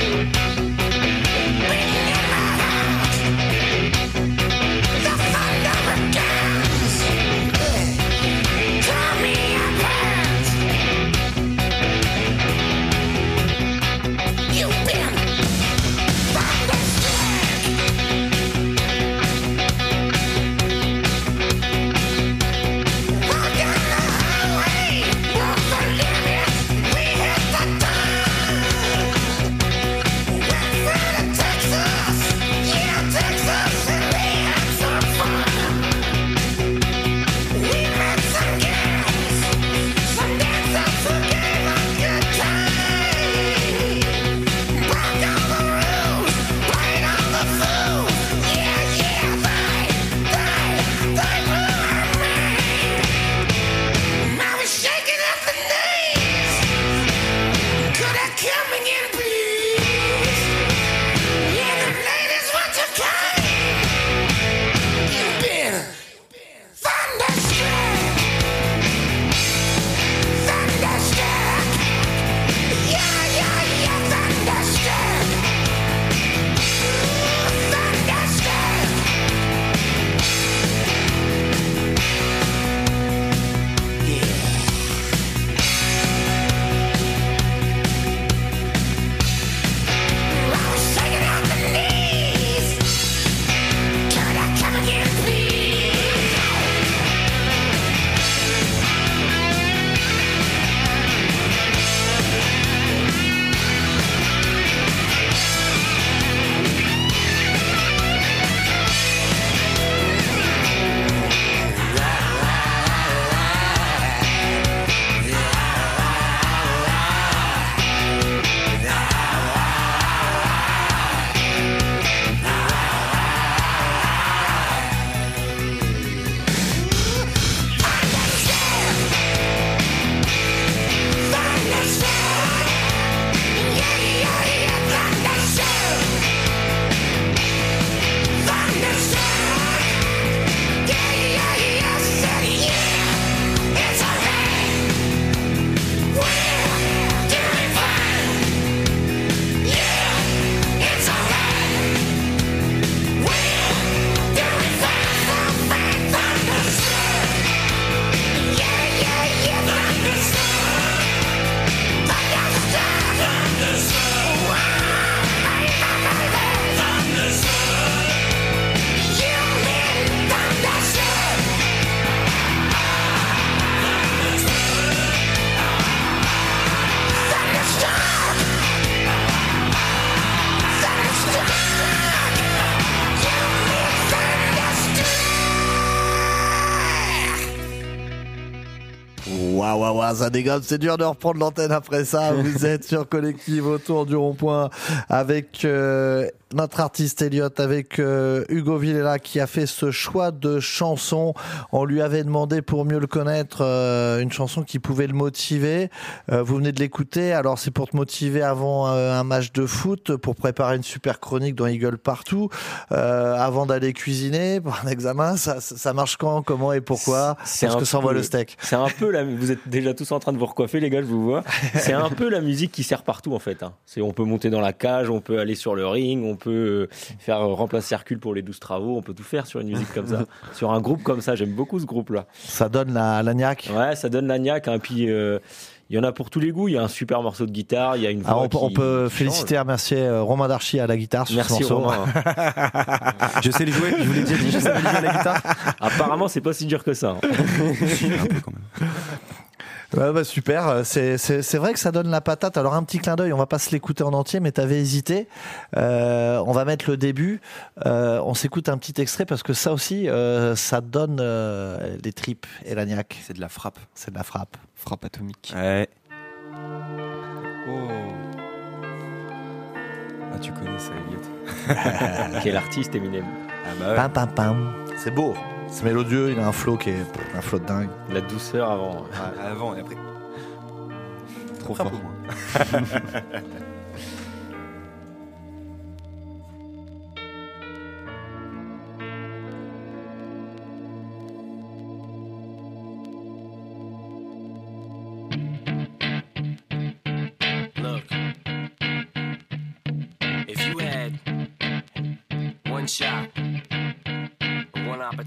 Bye. Waouh, ça. C'est dur de reprendre l'antenne après ça. Vous êtes sur Collective autour du rond-point avec euh, notre artiste Elliot, avec euh, Hugo Villela qui a fait ce choix de chanson. On lui avait demandé pour mieux le connaître euh, une chanson qui pouvait le motiver. Euh, vous venez de l'écouter. Alors c'est pour te motiver avant un match de foot, pour préparer une super chronique dans Eagle partout, avant d'aller cuisiner pour un examen. Ça, marche quand, comment et pourquoi? Un que ça envoie peu- le steak C'est un peu la. Vous êtes déjà tous en train de vous recoiffer, les gars, je vous vois. C'est un peu la musique qui sert partout, en fait. hein. On peut monter dans la cage, on peut aller sur le ring, on peut euh, faire euh, remplacer Hercule pour les 12 travaux, on peut tout faire sur une musique comme ça. sur un groupe comme ça, j'aime beaucoup ce groupe-là. Ça donne la, la niaque. Ouais, ça donne la niaque. Hein. Puis euh, il y en a pour tous les goûts. Il y a un super morceau de guitare, il y a une voix Ah, on, peut- on peut qui féliciter et remercier Romain Darchy à la guitare sur Merci ce morceau. Romain. Je sais les jouer, je vous l'ai déjà dit, je sais les jouer à la guitare. Apparemment, c'est pas si dur que ça. hein. Un peu quand même. Ouais, bah, super, c'est vrai que ça donne la patate. Alors un petit clin d'œil, on va pas se l'écouter en entier, mais t'avais hésité. Euh, on va mettre le début. Euh, on s'écoute un petit extrait parce que ça aussi, euh, ça donne euh, les tripes et la niaque. C'est de la frappe. C'est de la frappe. Frappe atomique. Ouais. Oh. Ah, tu connais ça, Elliot. Quel artiste, Eminem. Ah bah ouais. Pam pam pam. C'est beau. C'est mélodieux. Il a un flow qui est un flow de dingue. La douceur avant. Avant et après. Trop fort.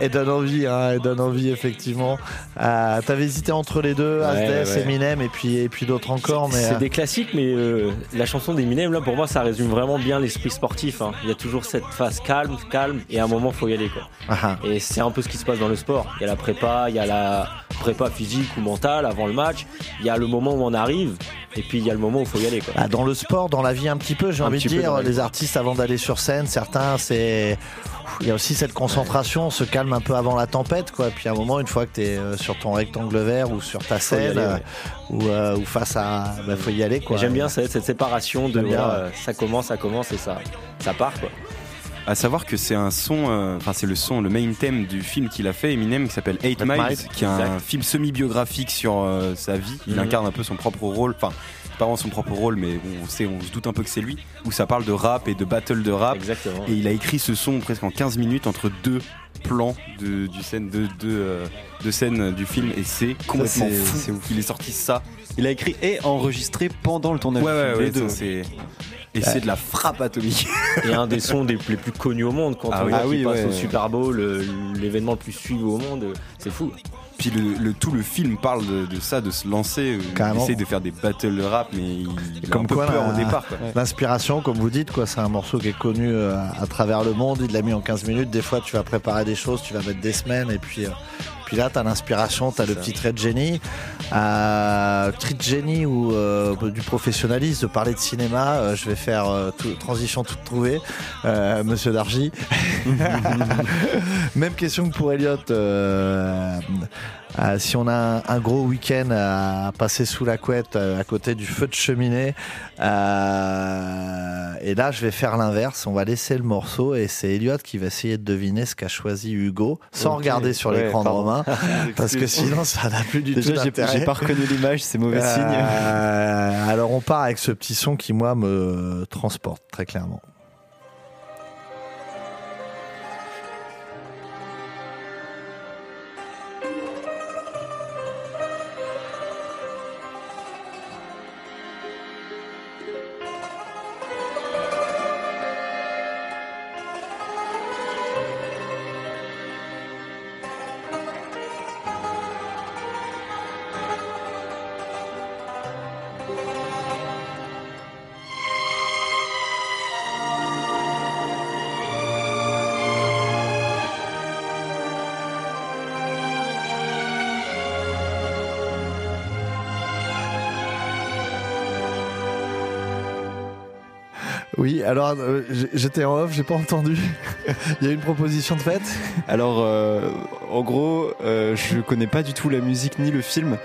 et donne envie, hein, et donne envie effectivement. Euh, T'avais hésité entre les deux, Asdes, ouais, ouais. Eminem et puis et puis d'autres encore, C'est euh, des classiques, mais euh, la chanson d'Eminem, là, pour moi, ça résume vraiment bien l'esprit sportif. hein. Il y a toujours cette phase calme, calme, et à un moment, faut y aller, quoi. ah, Et c'est un peu ce qui se passe dans le sport. Il y a la prépa, il y a la prépa physique ou mentale avant le match. Il y a le moment où on arrive, et puis il y a le moment où il faut y aller, quoi. Ah, dans le sport, dans la vie un petit peu, j'ai envie de dire, les artistes avant d'aller sur scène, certains, c'est il y a aussi cette concentration, on se calme un peu avant la tempête, quoi. Puis à un moment, une fois que tu es sur ton rectangle vert ou sur ta scène, aller, euh, ouais. ou, euh, ou face à, bah, faut y aller, quoi. J'aime bien cette, cette séparation de bien, ça commence, ça commence et ça, ça part, quoi. À savoir que c'est un son, euh, enfin c'est le son, le main thème du film qu'il a fait, Eminem, qui s'appelle Eight Eight Miles, Miles, qui est un film semi-biographique sur euh, sa vie. Il Mhm. incarne un peu son propre rôle, enfin pas vraiment son propre rôle, mais on sait, on se doute un peu que c'est lui. Où ça parle de rap et de battle de rap. Exactement. Et il a écrit ce son presque en 15 minutes entre deux plans de, du scène, de, de, euh, de du film, et c'est complètement c'est- fou. c'est ouf. Il est sorti ça. Il a écrit et enregistré pendant le tournage. Ouais, ouais, les ouais, deux. ça, c'est. Et c'est de la frappe atomique. Et un des sons des, les plus connus au monde. Quand Ah on oui. Ah qu'il oui, passe ouais. au Super Bowl, euh, l'événement le plus suivi au monde, euh, c'est fou. Puis le, le- tout le film parle de, de ça, de se lancer. euh, Il Carrément. essaye de faire des battles de rap, mais il, il a Comme un peu peur la- au départ. L'inspiration, comme vous dites, quoi, c'est un morceau qui est connu euh, à travers le monde. Il l'a mis en 15 minutes. Des fois, tu vas préparer des choses, tu vas mettre des semaines, et puis, euh, puis là, tu as l'inspiration, tu as le petit trait de génie. Euh, trait de génie ou euh, du professionnalisme, de parler de cinéma. euh, je vais faire euh, tout- transition toute trouvée, euh, Monsieur Dargy. Même question que pour Elliot. Euh, si on a un, un gros week-end à passer sous la couette euh, à côté du feu de cheminée, euh, et là je vais faire l'inverse, on va laisser le morceau et c'est Elliot qui va essayer de deviner ce qu'a choisi Hugo sans regarder sur Ouais, l'écran de. Romain, parce que sinon ça n'a plus du Déjà, tout d'intérêt. j'ai pas reconnu l'image, c'est mauvais signe. Alors on part avec ce petit son qui moi me transporte très clairement. Alors euh, j'étais en off, j'ai pas entendu. Il y a une proposition de fête? Alors, euh, en gros, euh, je connais pas du tout la musique ni le film,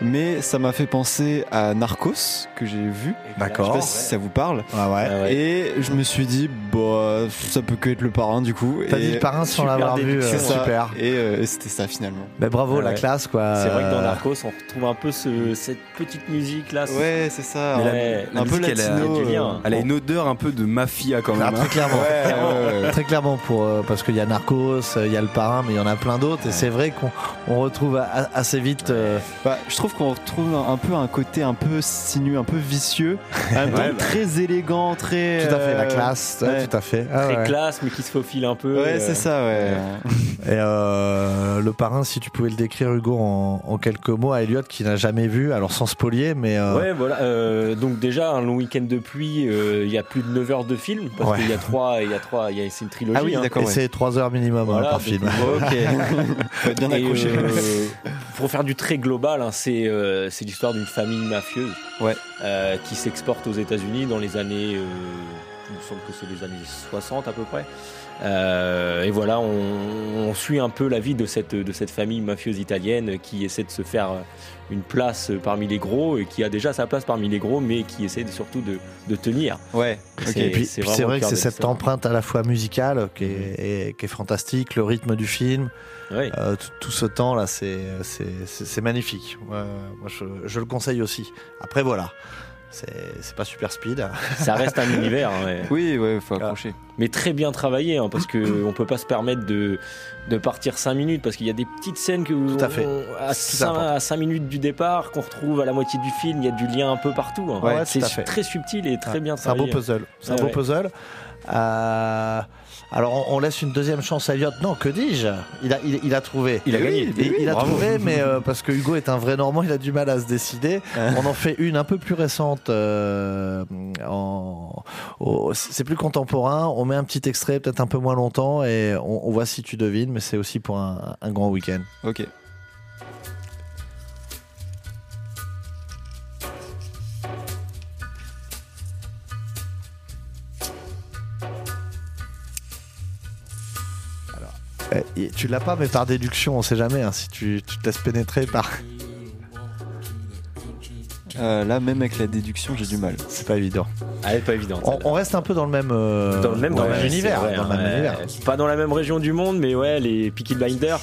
mais ça m'a fait penser à Narcos que j'ai vu. Je sais D'accord. pas si ça vous parle. Ah ouais. Ah ouais. Et je me suis dit, bah, ça peut que être le parrain du coup. T'as Et- dit le parrain sans l'avoir vu, euh, C'est ça. super. Et euh, c'était ça finalement. Mais bravo, Ouais, la ouais. classe quoi. C'est vrai que dans Narcos, on retrouve un peu ce- cette petite musique là. Ouais, c'est ça. Mais un, la- un la peu musique, elle a- latino. il y a du lien. euh, Elle a une odeur un peu de mafia quand ah, même. très hein. clairement. Ouais, ouais, ouais. Très clairement pour euh, parce qu'il y a Narcos, il y a le parrain, mais il y en a plein d'autres. Et c'est vrai qu'on on retrouve assez vite. euh, Bah, je trouve qu'on retrouve un, un peu un côté un peu sinueux, un peu vicieux, temps Ouais, bah. très élégant, très. tout à fait la euh, classe, ouais, tout à fait. Ah, Très ouais. classe, mais qui se faufile un peu. Ouais, euh, c'est ça, ouais. Et euh, le parrain, si tu pouvais le décrire, Hugo, en, en quelques mots à Elliot qui n'a jamais vu, alors sans spolier, mais euh, Ouais, voilà. euh, donc déjà un long week-end de pluie. euh, Il y a plus de 9 heures de film parce Ouais. qu'il y a trois, il y a trois, il y a c'est une trilogie. Ah oui, hein. d'accord. et c'est 3 heures minimum hein, par film. Ok. Bien accroché. euh, pour faire du très global, hein, c'est euh, c'est l'histoire d'une famille mafieuse Ouais. euh, qui s'exporte aux États-Unis dans les années, il me semble que c'est les années 60 à peu près. Et voilà, on, on suit un peu la vie de cette, de cette famille mafieuse italienne qui essaie de se faire une place parmi les gros et qui a déjà sa place parmi les gros, mais qui essaie surtout de, de tenir. Ouais. C'est- Et puis vrai que c'est de cette empreinte à la fois musicale qui est, et- qui est fantastique, le rythme du film, euh, tout, tout ce temps là, c'est c'est- c'est c'est magnifique. Ouais, moi, je, je le conseille aussi. Après voilà, c'est pas super speed. Ça reste un univers. ouais. Oui, ouais, faut accrocher. mais très bien travaillé hein, parce que on peut pas se permettre de, de partir 5 minutes parce qu'il y a des petites scènes que Tout à on- fait. à, C'est 5, important. à cinq minutes du départ qu'on retrouve à la moitié du film il y a du lien un peu partout hein. Ouais, c'est très subtil et très bien C'est un beau travaillé puzzle. C'est un Ouais, beau ouais. puzzle. Euh, alors on, on laisse une deuxième chance à Elliot. Non, que dis-je? Il a, il, il a trouvé. Il a gagné. Il, il a Bravo. trouvé, mais euh, parce que Hugo est un vrai Normand, il a du mal à se décider. On en fait une un peu plus récente. euh, c'est plus contemporain. On met un petit extrait, peut-être un peu moins longtemps, et on, on voit si tu devines. Mais c'est aussi pour un, un grand week-end. Ok. Eh, et tu l'as pas, mais par déduction, on sait jamais. hein, si tu, tu te laisses pénétrer par, Euh, là, même avec la déduction, j'ai du mal. c'est pas évident. Ah, elle est pas évidente On, reste un peu dans le même, euh, dans le même, dans le ouais, même c'est univers. vrai, dans le hein, même ouais. univers. pas dans la même région du monde mais ouais les Peaky Blinders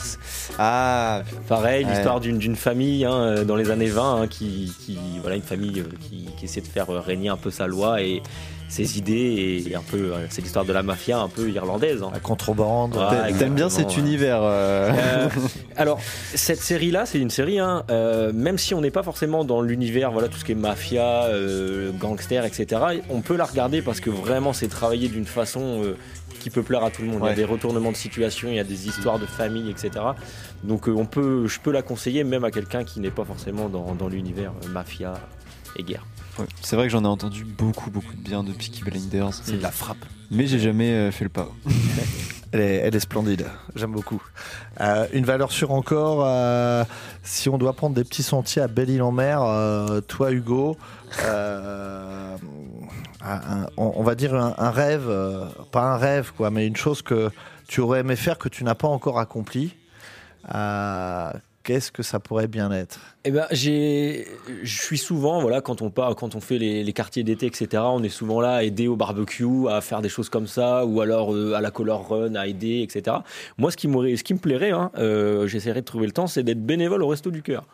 Ah, pareil Ouais. l'histoire d'une famille hein, euh, dans les années 20 hein, qui, qui voilà une famille qui, qui essaie de faire régner un peu sa loi et ses idées et un peu euh, c'est l'histoire de la mafia un peu irlandaise hein. La contrebande. T'aimes bien cet ouais. univers. euh. Euh, alors, cette série-là, c'est une série, hein, euh, même si on n'est pas forcément dans l'univers, voilà, tout ce qui est mafia, euh, gangster, etc., on peut la regarder parce que vraiment, c'est travaillé d'une façon euh, qui peut plaire à tout le monde. Il y a des retournements de situation, il y a des histoires de famille, etc. Donc, euh, on peut, je peux la conseiller même à quelqu'un qui n'est pas forcément dans, dans l'univers euh, mafia et guerre. Ouais. C'est vrai que j'en ai entendu beaucoup, beaucoup de bien de Peaky Blinders. C'est de la frappe. Mais j'ai jamais euh, fait le pas. Elle est, elle est splendide. J'aime beaucoup. Euh, une valeur sûre encore. euh, si on doit prendre des petits sentiers à Belle-Île-en-Mer, euh, toi, Hugo, un- un- on, va dire un, un rêve, pas un rêve, quoi, mais une chose que tu aurais aimé faire que tu n'as pas encore accompli. Qu'est-ce que ça pourrait bien être? Eh ben, j'ai, je suis souvent, voilà, quand on part, quand on fait les, les quartiers d'été, etc. On est souvent là à aider au barbecue, à faire des choses comme ça, ou alors euh, à la color run, à aider, etc. Moi, ce qui m'aurait, ce qui me plairait, hein, euh, j'essaierai de trouver le temps, c'est d'être bénévole au Resto du Cœur.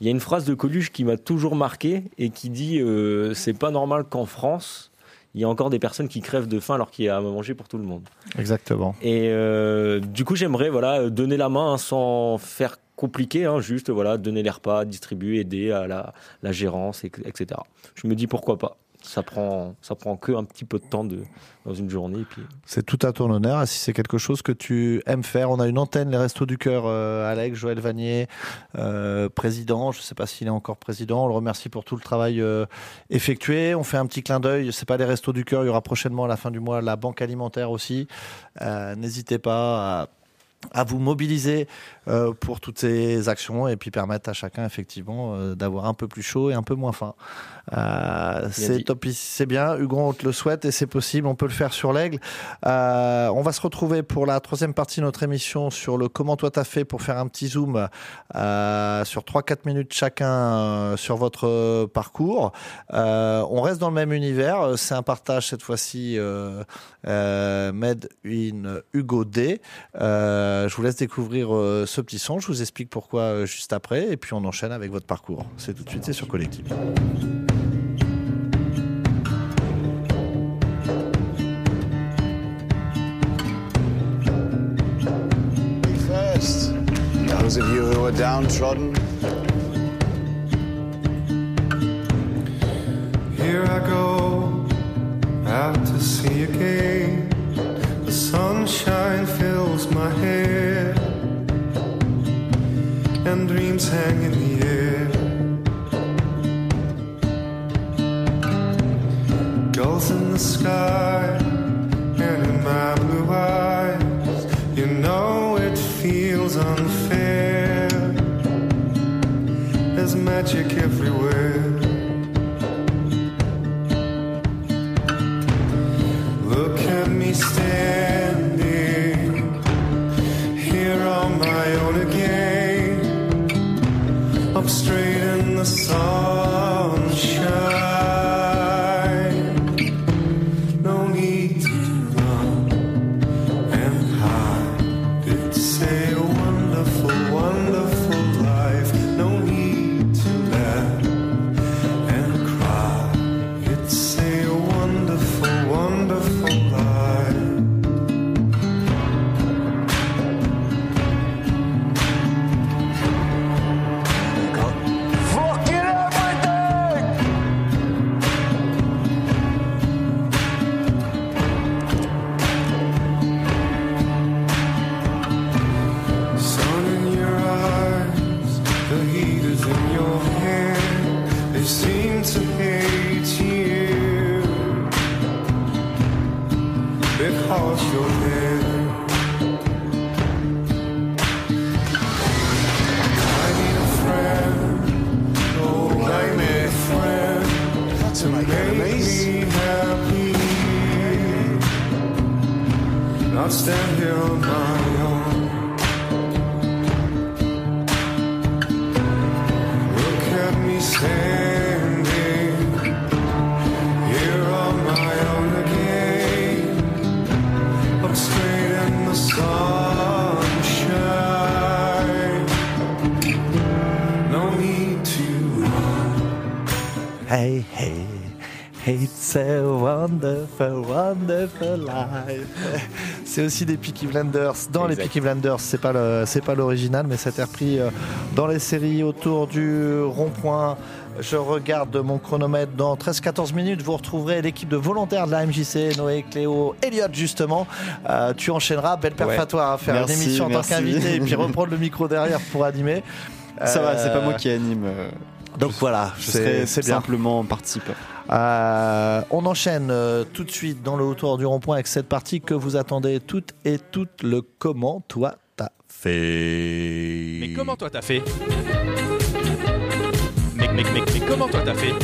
Il y a une phrase de Coluche qui m'a toujours marqué et qui dit euh, c'est pas normal qu'en France il y a encore des personnes qui crèvent de faim alors qu'il y a à manger pour tout le monde. Exactement. Et euh, du coup, j'aimerais voilà donner la main hein, sans faire compliqué, hein, juste voilà donner les repas, distribuer, aider à la, gérance, et- etc. Je me dis pourquoi pas. Ça prend ça prend que un petit peu de temps dans une journée. C'est tout à ton honneur. Si c'est quelque chose que tu aimes faire, on a une antenne, les Restos du Cœur, euh, Alex, Joël Vanier, euh, président. Je ne sais pas s'il est encore président. On le remercie pour tout le travail euh, effectué. On fait un petit clin d'œil. C'est pas les Restos du Cœur. Il y aura prochainement à la fin du mois la Banque Alimentaire aussi. Euh, N'hésitez pas à à vous mobiliser euh, pour toutes ces actions et puis permettre à chacun effectivement euh, d'avoir un peu plus chaud et un peu moins faim. Euh, c'est top, c'est bien. Hugo, on te le souhaite et c'est possible. On peut le faire sur l'aigle. Euh, on va se retrouver pour la troisième partie de notre émission sur le comment toi t'as fait pour faire un petit zoom euh, sur 3-4 minutes chacun sur votre parcours. On reste dans le même univers. C'est un partage cette fois-ci Made in Hugo D. Je vous laisse découvrir ce petit son. Je vous explique pourquoi juste après. Et puis on enchaîne avec votre parcours. C'est tout de suite, c'est sur Collectif. Are downtrodden, Here I go, out to sea again. The sunshine fills my hair, and dreams hang in the air. Gulls in the sky, magic everywhere. Look at me standing C'est aussi des Peaky Blinders. Dans les. Peaky Blinders, c'est pas le, c'est pas l'original, mais ça a été repris euh, dans les séries autour du rond-point. Je regarde mon chronomètre dans 13-14 minutes. Vous retrouverez l'équipe de volontaires de la MJC, Noé, Cléo, Elliot justement. Euh, tu enchaîneras. Belle perf Ouais. à toi à faire Merci, une émission en tant qu'invité et puis reprendre le micro derrière pour animer. Ça va, c'est pas Euh, moi qui anime. Donc voilà, Je c'est serai c'est simplement participant. Euh, on enchaîne euh, tout de suite dans le autour du rond-point avec cette partie que vous attendez toutes et toutes le comment toi t'as fait. Mais comment toi t'as fait? Mais, mais, mais, mais comment toi t'as fait?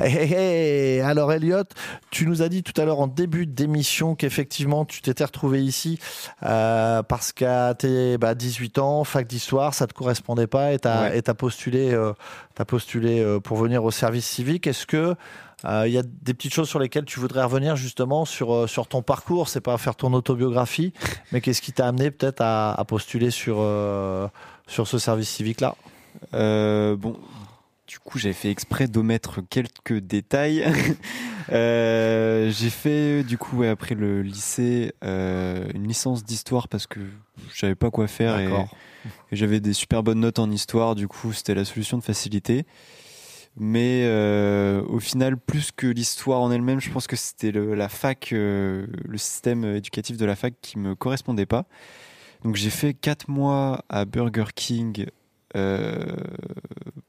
Hey, hey, hey. Alors Elliot, tu nous as dit tout à l'heure en début d'émission qu'effectivement tu t'étais retrouvé ici euh, parce qu'à tes bah, 18 ans, fac d'histoire, ça te correspondait pas et Ouais. et t'as postulé, euh, t'as postulé euh, pour venir au service civique. Est-ce que euh, il y a des petites choses sur lesquelles tu voudrais revenir justement sur euh, sur ton parcours? C'est pas faire ton autobiographie, mais qu'est-ce qui t'a amené peut-être à, à postuler sur euh, sur ce service civique là Euh, bon, du coup, j'avais fait exprès d'omettre quelques détails. Euh, j'ai fait, du coup, ouais, après le lycée, euh, une licence d'histoire parce que je savais pas quoi faire et, j'avais des super bonnes notes en histoire. Du coup, c'était la solution de facilité. Mais euh, au final, plus que l'histoire en elle-même, je pense que c'était le, la fac, le système éducatif de la fac qui me correspondait pas. Donc j'ai fait quatre mois à Burger King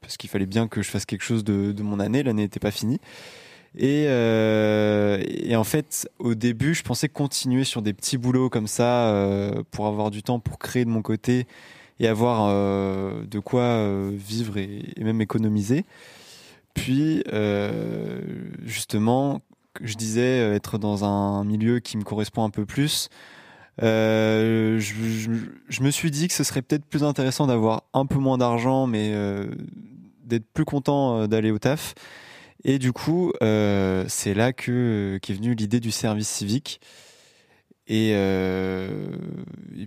parce qu'il fallait bien que je fasse quelque chose de, mon année. L'année n'était pas finie. Et, euh, et en fait, au début, je pensais continuer sur des petits boulots comme ça euh, pour avoir du temps pour créer de mon côté et avoir euh, de quoi euh, vivre et, même économiser. Puis, euh, justement, je disais euh, être dans un milieu qui me correspond un peu plus. Euh, je, me suis dit que ce serait peut-être plus intéressant d'avoir un peu moins d'argent, mais euh, d'être plus content euh, d'aller au taf. Et du coup, c'est là que qu'est venue l'idée du service civique. Et,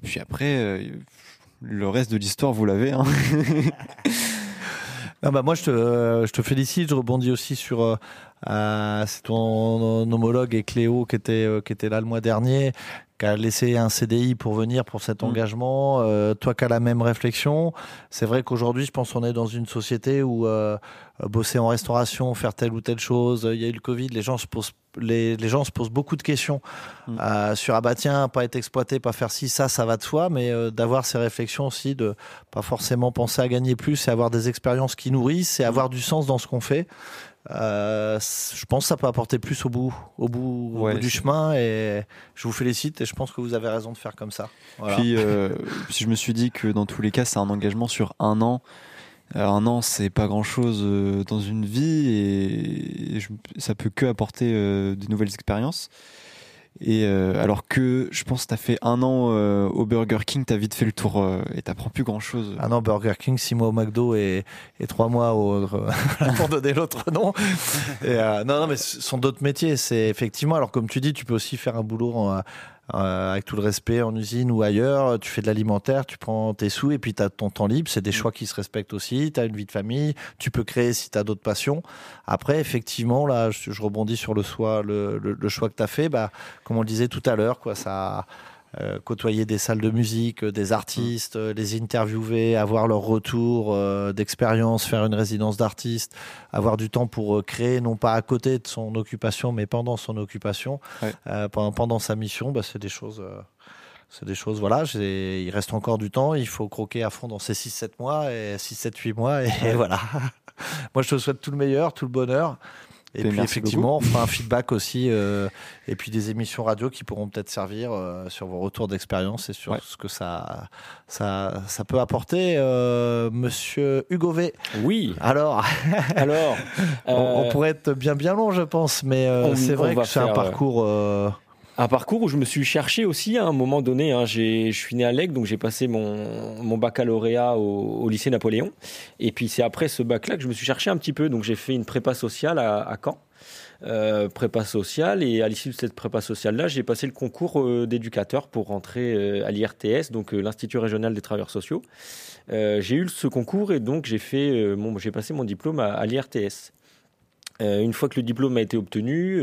puis après, le reste de l'histoire, vous l'avez. Hein. Ah bah moi, je te félicite. Je rebondis aussi sur euh, c'est ton homologue et Cléo qui était, euh, qui était là le mois dernier, qui a laissé un CDI pour venir pour cet Mm. engagement. Euh, toi qui as la même réflexion. C'est vrai qu'aujourd'hui, je pense qu'on est dans une société où euh, bosser en restauration, faire telle ou telle chose, il y a eu le Covid, les gens se posent les, les gens se posent beaucoup de questions Mm. euh, sur ah bah tiens pas être exploité pas faire ci ça ça va de soi mais euh, d'avoir ces réflexions aussi de pas forcément penser à gagner plus et avoir des expériences qui nourrissent et avoir du sens dans ce qu'on fait. Euh, je pense que ça peut apporter plus au bout, au bout, au Ouais, bout du chemin et je vous félicite et je pense que vous avez raison de faire comme ça. Voilà. Puis, euh, puis je me suis dit que dans tous les cas, c'est un engagement sur un an. Euh, un an, c'est pas grand chose dans une vie et, je- ça peut que apporter euh, de nouvelles expériences. Et euh, alors que je pense que t'as fait un an euh, au Burger King, t'as vite fait le tour euh, et t'apprends plus grand chose. Ah non, Burger King, six mois au McDo et, et trois mois au, pour donner l'autre nom. Et, non, non, mais ce sont d'autres métiers. C'est effectivement, alors comme tu dis, tu peux aussi faire un boulot en, euh, avec tout le respect en usine ou ailleurs. Tu fais de l'alimentaire, tu prends tes sous et puis tu as ton temps libre. C'est des choix qui se respectent aussi. Tu as une vie de famille. Tu peux créer si tu as d'autres passions. Après, effectivement, là, je, je rebondis sur le, choix, le, le- le choix que tu as fait. Bah, comme on le disait tout à l'heure, quoi, ça euh, côtoyer des salles de musique, euh, des artistes, euh, les interviewer, avoir leur retour d'expérience, faire une résidence d'artiste, avoir du temps pour créer, non pas à côté de son occupation, mais pendant son occupation, Ouais. pendant, pendant sa mission, bah, c'est des choses. c'est des choses, voilà, il reste encore du temps, il faut croquer à fond dans ces 6-7 mois, et 6-7, 8 mois, et voilà. Moi, je te souhaite tout le meilleur, tout le bonheur. Et Et puis effectivement, on fera un feedback aussi, euh, et puis des émissions radio qui pourront peut-être servir euh, sur vos retours d'expérience et sur Ouais. ce que ça, ça, ça peut apporter. Euh, Monsieur Hugo V. Oui. Alors, Alors, on, on euh, pourrait être bien bien long, je pense, mais euh, c'est vrai que c'est un euh, parcours. Un parcours où je me suis cherché aussi à un moment donné. hein. Je suis né à Lègue, donc j'ai passé mon, mon baccalauréat au, lycée Napoléon. Et puis c'est après ce bac-là que je me suis cherché un petit peu. Donc j'ai fait une prépa sociale à, Caen. Euh, prépa sociale et à l'issue de cette prépa sociale là j'ai passé le concours euh, d'éducateur pour rentrer euh, à l'IRTS donc l'Institut régional des travailleurs sociaux j'ai eu ce concours et donc j'ai fait mon j'ai passé mon diplôme à, à l'IRTS une fois que le diplôme a été obtenu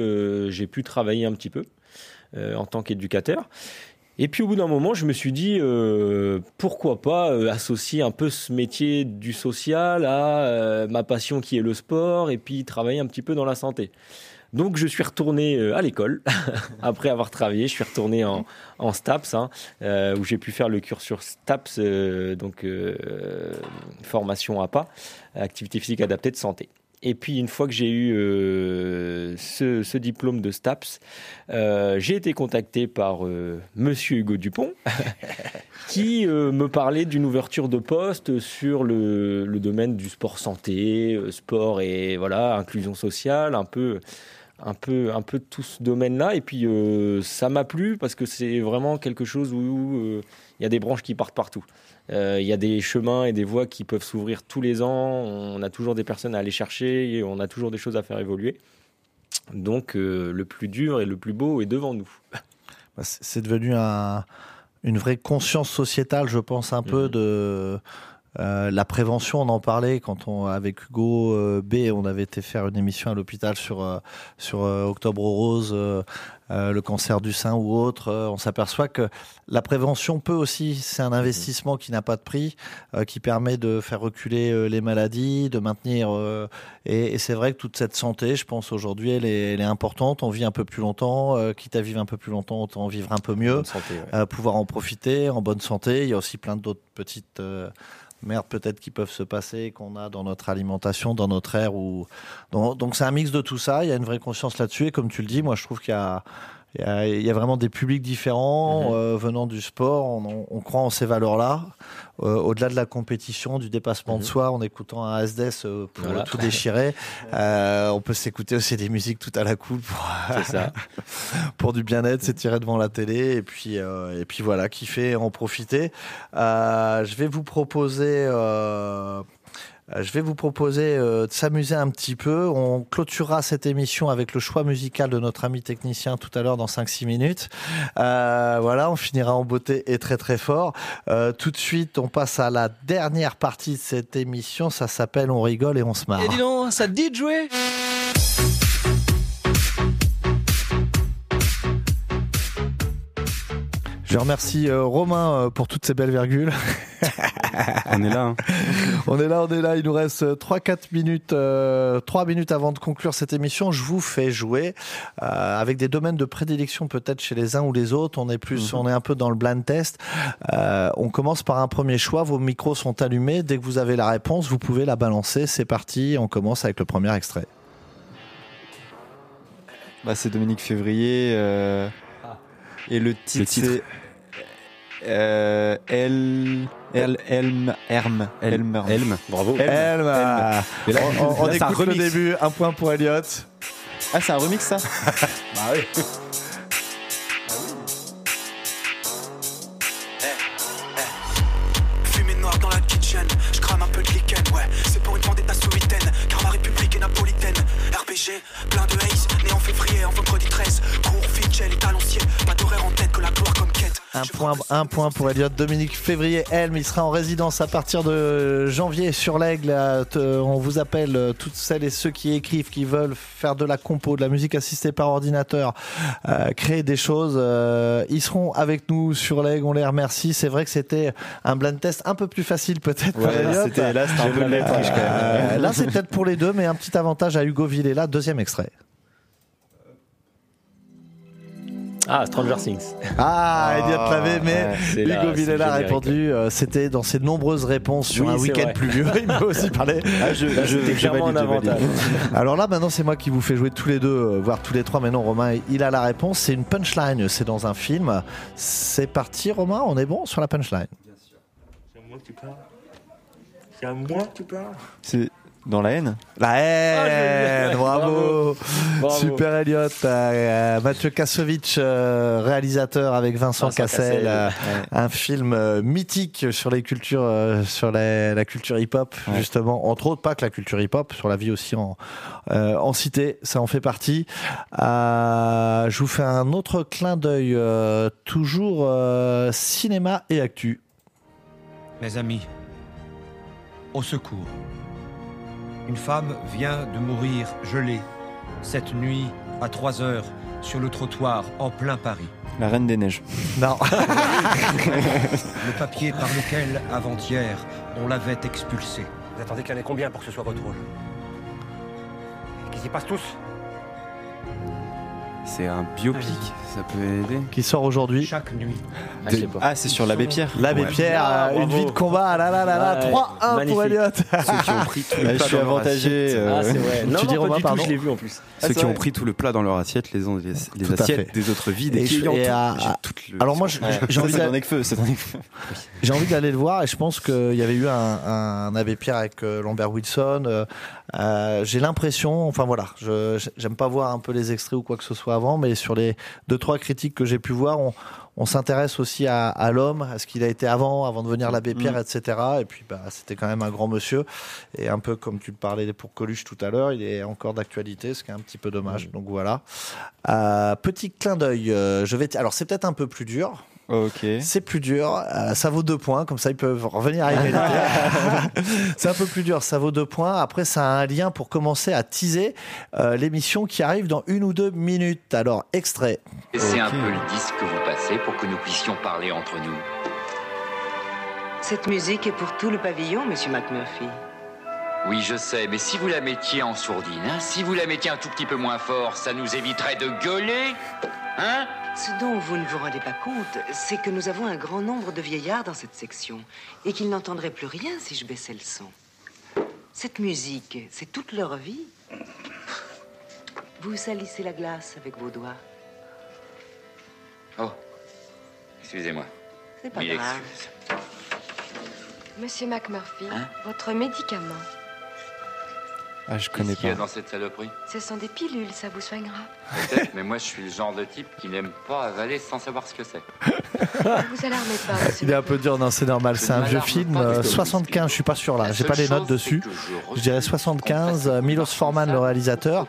j'ai pu travailler un petit peu en tant qu'éducateur. Et puis au bout d'un moment, je me suis dit, euh, pourquoi pas euh, associer un peu ce métier du social à euh, ma passion qui est le sport et puis travailler un petit peu dans la santé. Donc je suis retourné euh, à l'école après avoir travaillé. Je suis retourné en, en STAPS hein, euh, où j'ai pu faire le cursus STAPS, euh, donc euh, formation APA, activité physique adaptée de santé. Et puis une fois que j'ai eu euh, ce, diplôme de STAPS, euh, j'ai été contacté par euh, Monsieur Hugo Dupont, qui euh, me parlait d'une ouverture de poste sur le, le domaine du sport santé, sport et voilà inclusion sociale, un peu, un peu, un peu tout ce domaine-là. Et puis ça m'a plu parce que c'est vraiment quelque chose où il y a des branches qui partent partout. Euh, Il y a des chemins et des voies qui peuvent s'ouvrir tous les ans. On a toujours des personnes à aller chercher et on a toujours des choses à faire évoluer. Donc euh, le plus dur et le plus beau est devant nous. bah, c'est devenu un- une vraie conscience sociétale, je pense, un peu Mhm. de euh, la prévention. On en parlait quand on, avec Hugo euh, B, on avait été faire une émission à l'hôpital sur, euh, sur euh, Octobre Rose. le cancer du sein ou autre, on s'aperçoit que la prévention peut aussi, c'est un investissement qui n'a pas de prix, qui permet de faire reculer les maladies, de maintenir. et et c'est vrai que toute cette santé, je pense aujourd'hui, elle est, elle est importante. On vit un peu plus longtemps, quitte à vivre un peu plus longtemps, autant vivre un peu mieux, santé, ouais. pouvoir en profiter en bonne santé. Il y a aussi plein d'autres petites merdes peut-être qui peuvent se passer, qu'on a dans notre alimentation, dans notre air. Ou... Donc c'est un mix de tout ça. Il y a une vraie conscience là-dessus. Et comme tu le dis, moi je trouve qu'il y a il y, a, il y a vraiment des publics différents Mhm. euh, venant du sport. On, on- on croit en ces valeurs-là, euh, au-delà de la compétition, du dépassement de Mhm. soi, en écoutant un SDS euh, pour Voilà. tout déchirer. On peut s'écouter aussi des musiques tout à la cool pour, ça. pour du bien-être, s'étirer devant la télé et puis et puis voilà, kiffer, en profiter. Je vais vous proposer. Euh, je vais vous proposer euh, de s'amuser un petit peu. On clôturera cette émission avec le choix musical de notre ami technicien tout à l'heure dans 5-6 minutes. Euh, voilà, on finira en beauté et très très fort. Euh, tout de suite, on passe à la dernière partie de cette émission. Ça s'appelle On rigole et on se marre. Et dis donc, ça te dit de jouer? Je remercie euh, Romain euh, pour toutes ces belles virgules. On est là. hein. On est là, on est là. Il nous reste 3-4 minutes, euh, 3 minutes avant de conclure cette émission. Je vous fais jouer euh, avec des domaines de prédilection peut-être chez les uns ou les autres. On est plus, on est un peu dans le blind test. Euh, on commence par un premier choix. Vos micros sont allumés. Dès que vous avez la réponse, vous pouvez la balancer. C'est parti. On commence avec le premier extrait. Bah, c'est Dominique Février. euh, Et le titre, titre. c'est. Euh, El. El. Elm. Elm. Bravo. Elm. Elm, euh, Mais là- on, là, écoute le début. Un point pour Elliot. Ah, c'est un remix ça Fumée Un point, un point pour Elliot. Dominique Février, Helm, il sera en résidence à partir de janvier sur l'Aigle. On vous appelle euh, toutes celles et ceux qui écrivent, qui veulent faire de la compo, de la musique assistée par ordinateur, euh, créer des choses. euh, ils seront avec nous sur l'Aigle. On les remercie. C'est vrai que c'était un blind test un peu plus facile peut-être pour Elliot. là, c'était un Je peu l'avais le triche, quand même. Euh, là, c'est peut-être pour les deux, mais un petit avantage à Hugo Villela. Deuxième extrait. Ah, Stranger Things. Ah, Elliot l'avait, mais ouais, c'est là, Hugo Villela a répondu. euh, C'était dans ses nombreuses réponses sur Oui, un week-end pluvieux. Il m'a aussi parlé. Ah, je, Là, je, c'était je clairement valide, un je valide. avantage. Alors là, maintenant, c'est moi qui vous fais jouer tous les deux, euh, voire tous les trois. Mais non, Romain, il a la réponse. C'est une punchline. C'est dans un film. C'est parti, Romain. On est bon sur la punchline. C'est à moi que tu parles C'est à moi que tu parles C'est dans la haine La haine. Ah, bravo. Bravo. Super Elliot. Euh, Mathieu Kasovic, euh, réalisateur avec Vincent, Vincent Cassel. Cassel, euh, ouais. un film euh, mythique sur les cultures, euh, sur la, la culture hip-hop, Ouais. justement. Entre autres, pas que la culture hip-hop, sur la vie aussi en, euh, en cité, ça en fait partie. Euh, je vous fais un autre clin d'œil, euh, toujours euh, cinéma et actu. Mes amis, au secours. Une femme vient de mourir gelée cette nuit à 3 heures sur le trottoir en plein Paris. La Reine des Neiges. Non, Le papier par lequel, avant-hier, on l'avait expulsée. Vous attendez qu'il y en ait combien pour que ce soit votre rôle? Qu'ils y passent tous? C'est un biopic, ça peut aider. qui sort aujourd'hui. Chaque nuit. Ah. Ah, c'est sur l'abbé Pierre L'abbé Ouais. Pierre, Ah, euh, une vie de combat, ah là là là là, Ouais, 3-1 pour. Elliot. Ceux qui ont pris tout le Ah, Je plat suis dans leur avantagé. assiette. euh, Ah, c'est vrai. Non, tu dis non, Romain, pas du pardon tout, je l'ai vu en plus. Ah, Ceux qui ont pris tout le plat dans leur assiette, les, les, les assiettes des autres vides Et et, qui je- ayant et tout. à- J'ai toute le- Alors moi, j'ai envie. J'ai envie d'aller le voir et je pense qu'il y avait eu un, abbé Pierre avec euh, Lambert Wilson. J'ai l'impression, enfin voilà, je j'aime pas voir un peu les extraits ou quoi que ce soit avant, mais sur les deux trois critiques que j'ai pu voir, on, on s'intéresse aussi à, à l'homme, à ce qu'il a été avant, avant de devenir l'abbé Pierre, etc. Et puis bah c'était quand même un grand monsieur et un peu comme tu le parlais pour Coluche tout à l'heure, il est encore d'actualité, ce qui est un petit peu dommage. Donc voilà. Euh, petit clin d'œil, euh, je vais. Alors c'est peut-être un peu plus dur. Ok. C'est plus dur, euh, ça vaut deux points, comme ça ils peuvent revenir à égalité. c'est un peu plus dur, ça vaut deux points. Après, ça a un lien pour commencer à teaser euh, l'émission qui arrive dans une ou deux minutes. Alors, extrait. Laissez un peu le disque que vous passez pour que nous puissions parler entre nous. Cette musique est pour tout le pavillon, monsieur McMurphy. Oui, je sais, mais si vous la mettiez en sourdine, hein, si vous la mettiez un tout petit peu moins fort, ça nous éviterait de gueuler Hein? Ce dont vous ne vous rendez pas compte, c'est que nous avons un grand nombre de vieillards dans cette section et qu'ils n'entendraient plus rien si je baissais le son. Cette musique, c'est toute leur vie. Vous salissez la glace avec vos doigts. Oh, excusez-moi. C'est pas Mille grave. excuses. Monsieur McMurphy, Hein votre médicament. Ah, je connais Qu'est-ce qu'il y a pas. dans cette saloperie? Ce sont des pilules, ça vous soignera. Peut-être, mais moi je suis le genre de type qui n'aime pas avaler sans savoir ce que c'est. Vous alarmez pas, monsieur. Il est un peu dur, non, c'est normal. Je C'est un ne vieux m'alarme film, pas du euh, tout. 75, je suis pas sûr là, La j'ai pas seule les notes chose, dessus. c'est que je Je dirais refuse 75, qu'on fasse Milos Forman le réalisateur.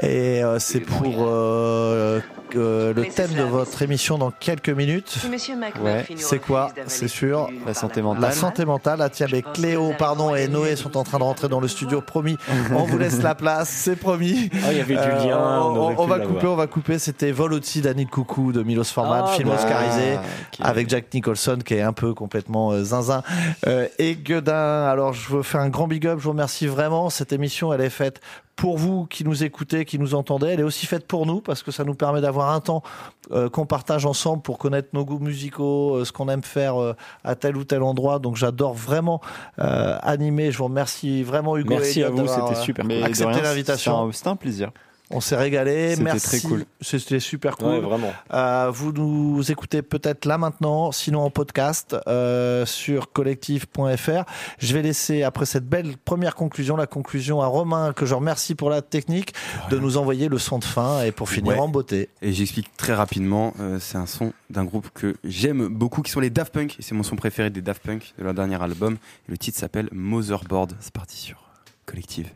Et euh, c'est pour euh, euh, le Mais thème de votre émission dans quelques minutes. Si monsieur McMurphy Ouais, nous C'est quoi d'avaler C'est sûr. pilule La par santé mentale. La santé mentale, ah tiens, mais Cléo, pardon, et Noé sont en train de rentrer dans le studio, promis. On vous laisse la place, c'est promis. Ah, il y avait du lien. on, on, aurait on pu va couper, on va couper. C'était Vol au-dessus d'Annie Coucou de Milos Forman, Ah, film bah. oscarisé avec Jack Nicholson qui est un peu complètement euh, zinzin Euh, et Guedin. Alors je veux faire un grand big up, je vous remercie vraiment. Cette émission, elle est faite pour vous qui nous écoutez, qui nous entendez. Elle est aussi faite pour nous parce que ça nous permet d'avoir un temps euh, qu'on partage ensemble pour connaître nos goûts musicaux, euh, ce qu'on aime faire euh, à tel ou tel endroit. Donc j'adore vraiment euh, animer. Je vous remercie vraiment Hugo. et Merci à vous, c'était super. De rien, l'invitation. c'était un- C'était un plaisir. On s'est régalé. C'était Merci. très cool. C'était super cool. Ouais, vraiment. Euh, vous nous écoutez peut-être là maintenant, sinon en podcast euh, sur collectif.fr. Je vais laisser après cette belle première conclusion, la conclusion à Romain que je remercie pour la technique de nous envoyer le son de fin et pour finir Ouais. en beauté. Et j'explique très rapidement, euh, c'est un son d'un groupe que j'aime beaucoup, qui sont les Daft Punk. C'est mon son préféré des Daft Punk de leur dernier album. Et le titre s'appelle Motherboard. C'est parti sur Collective.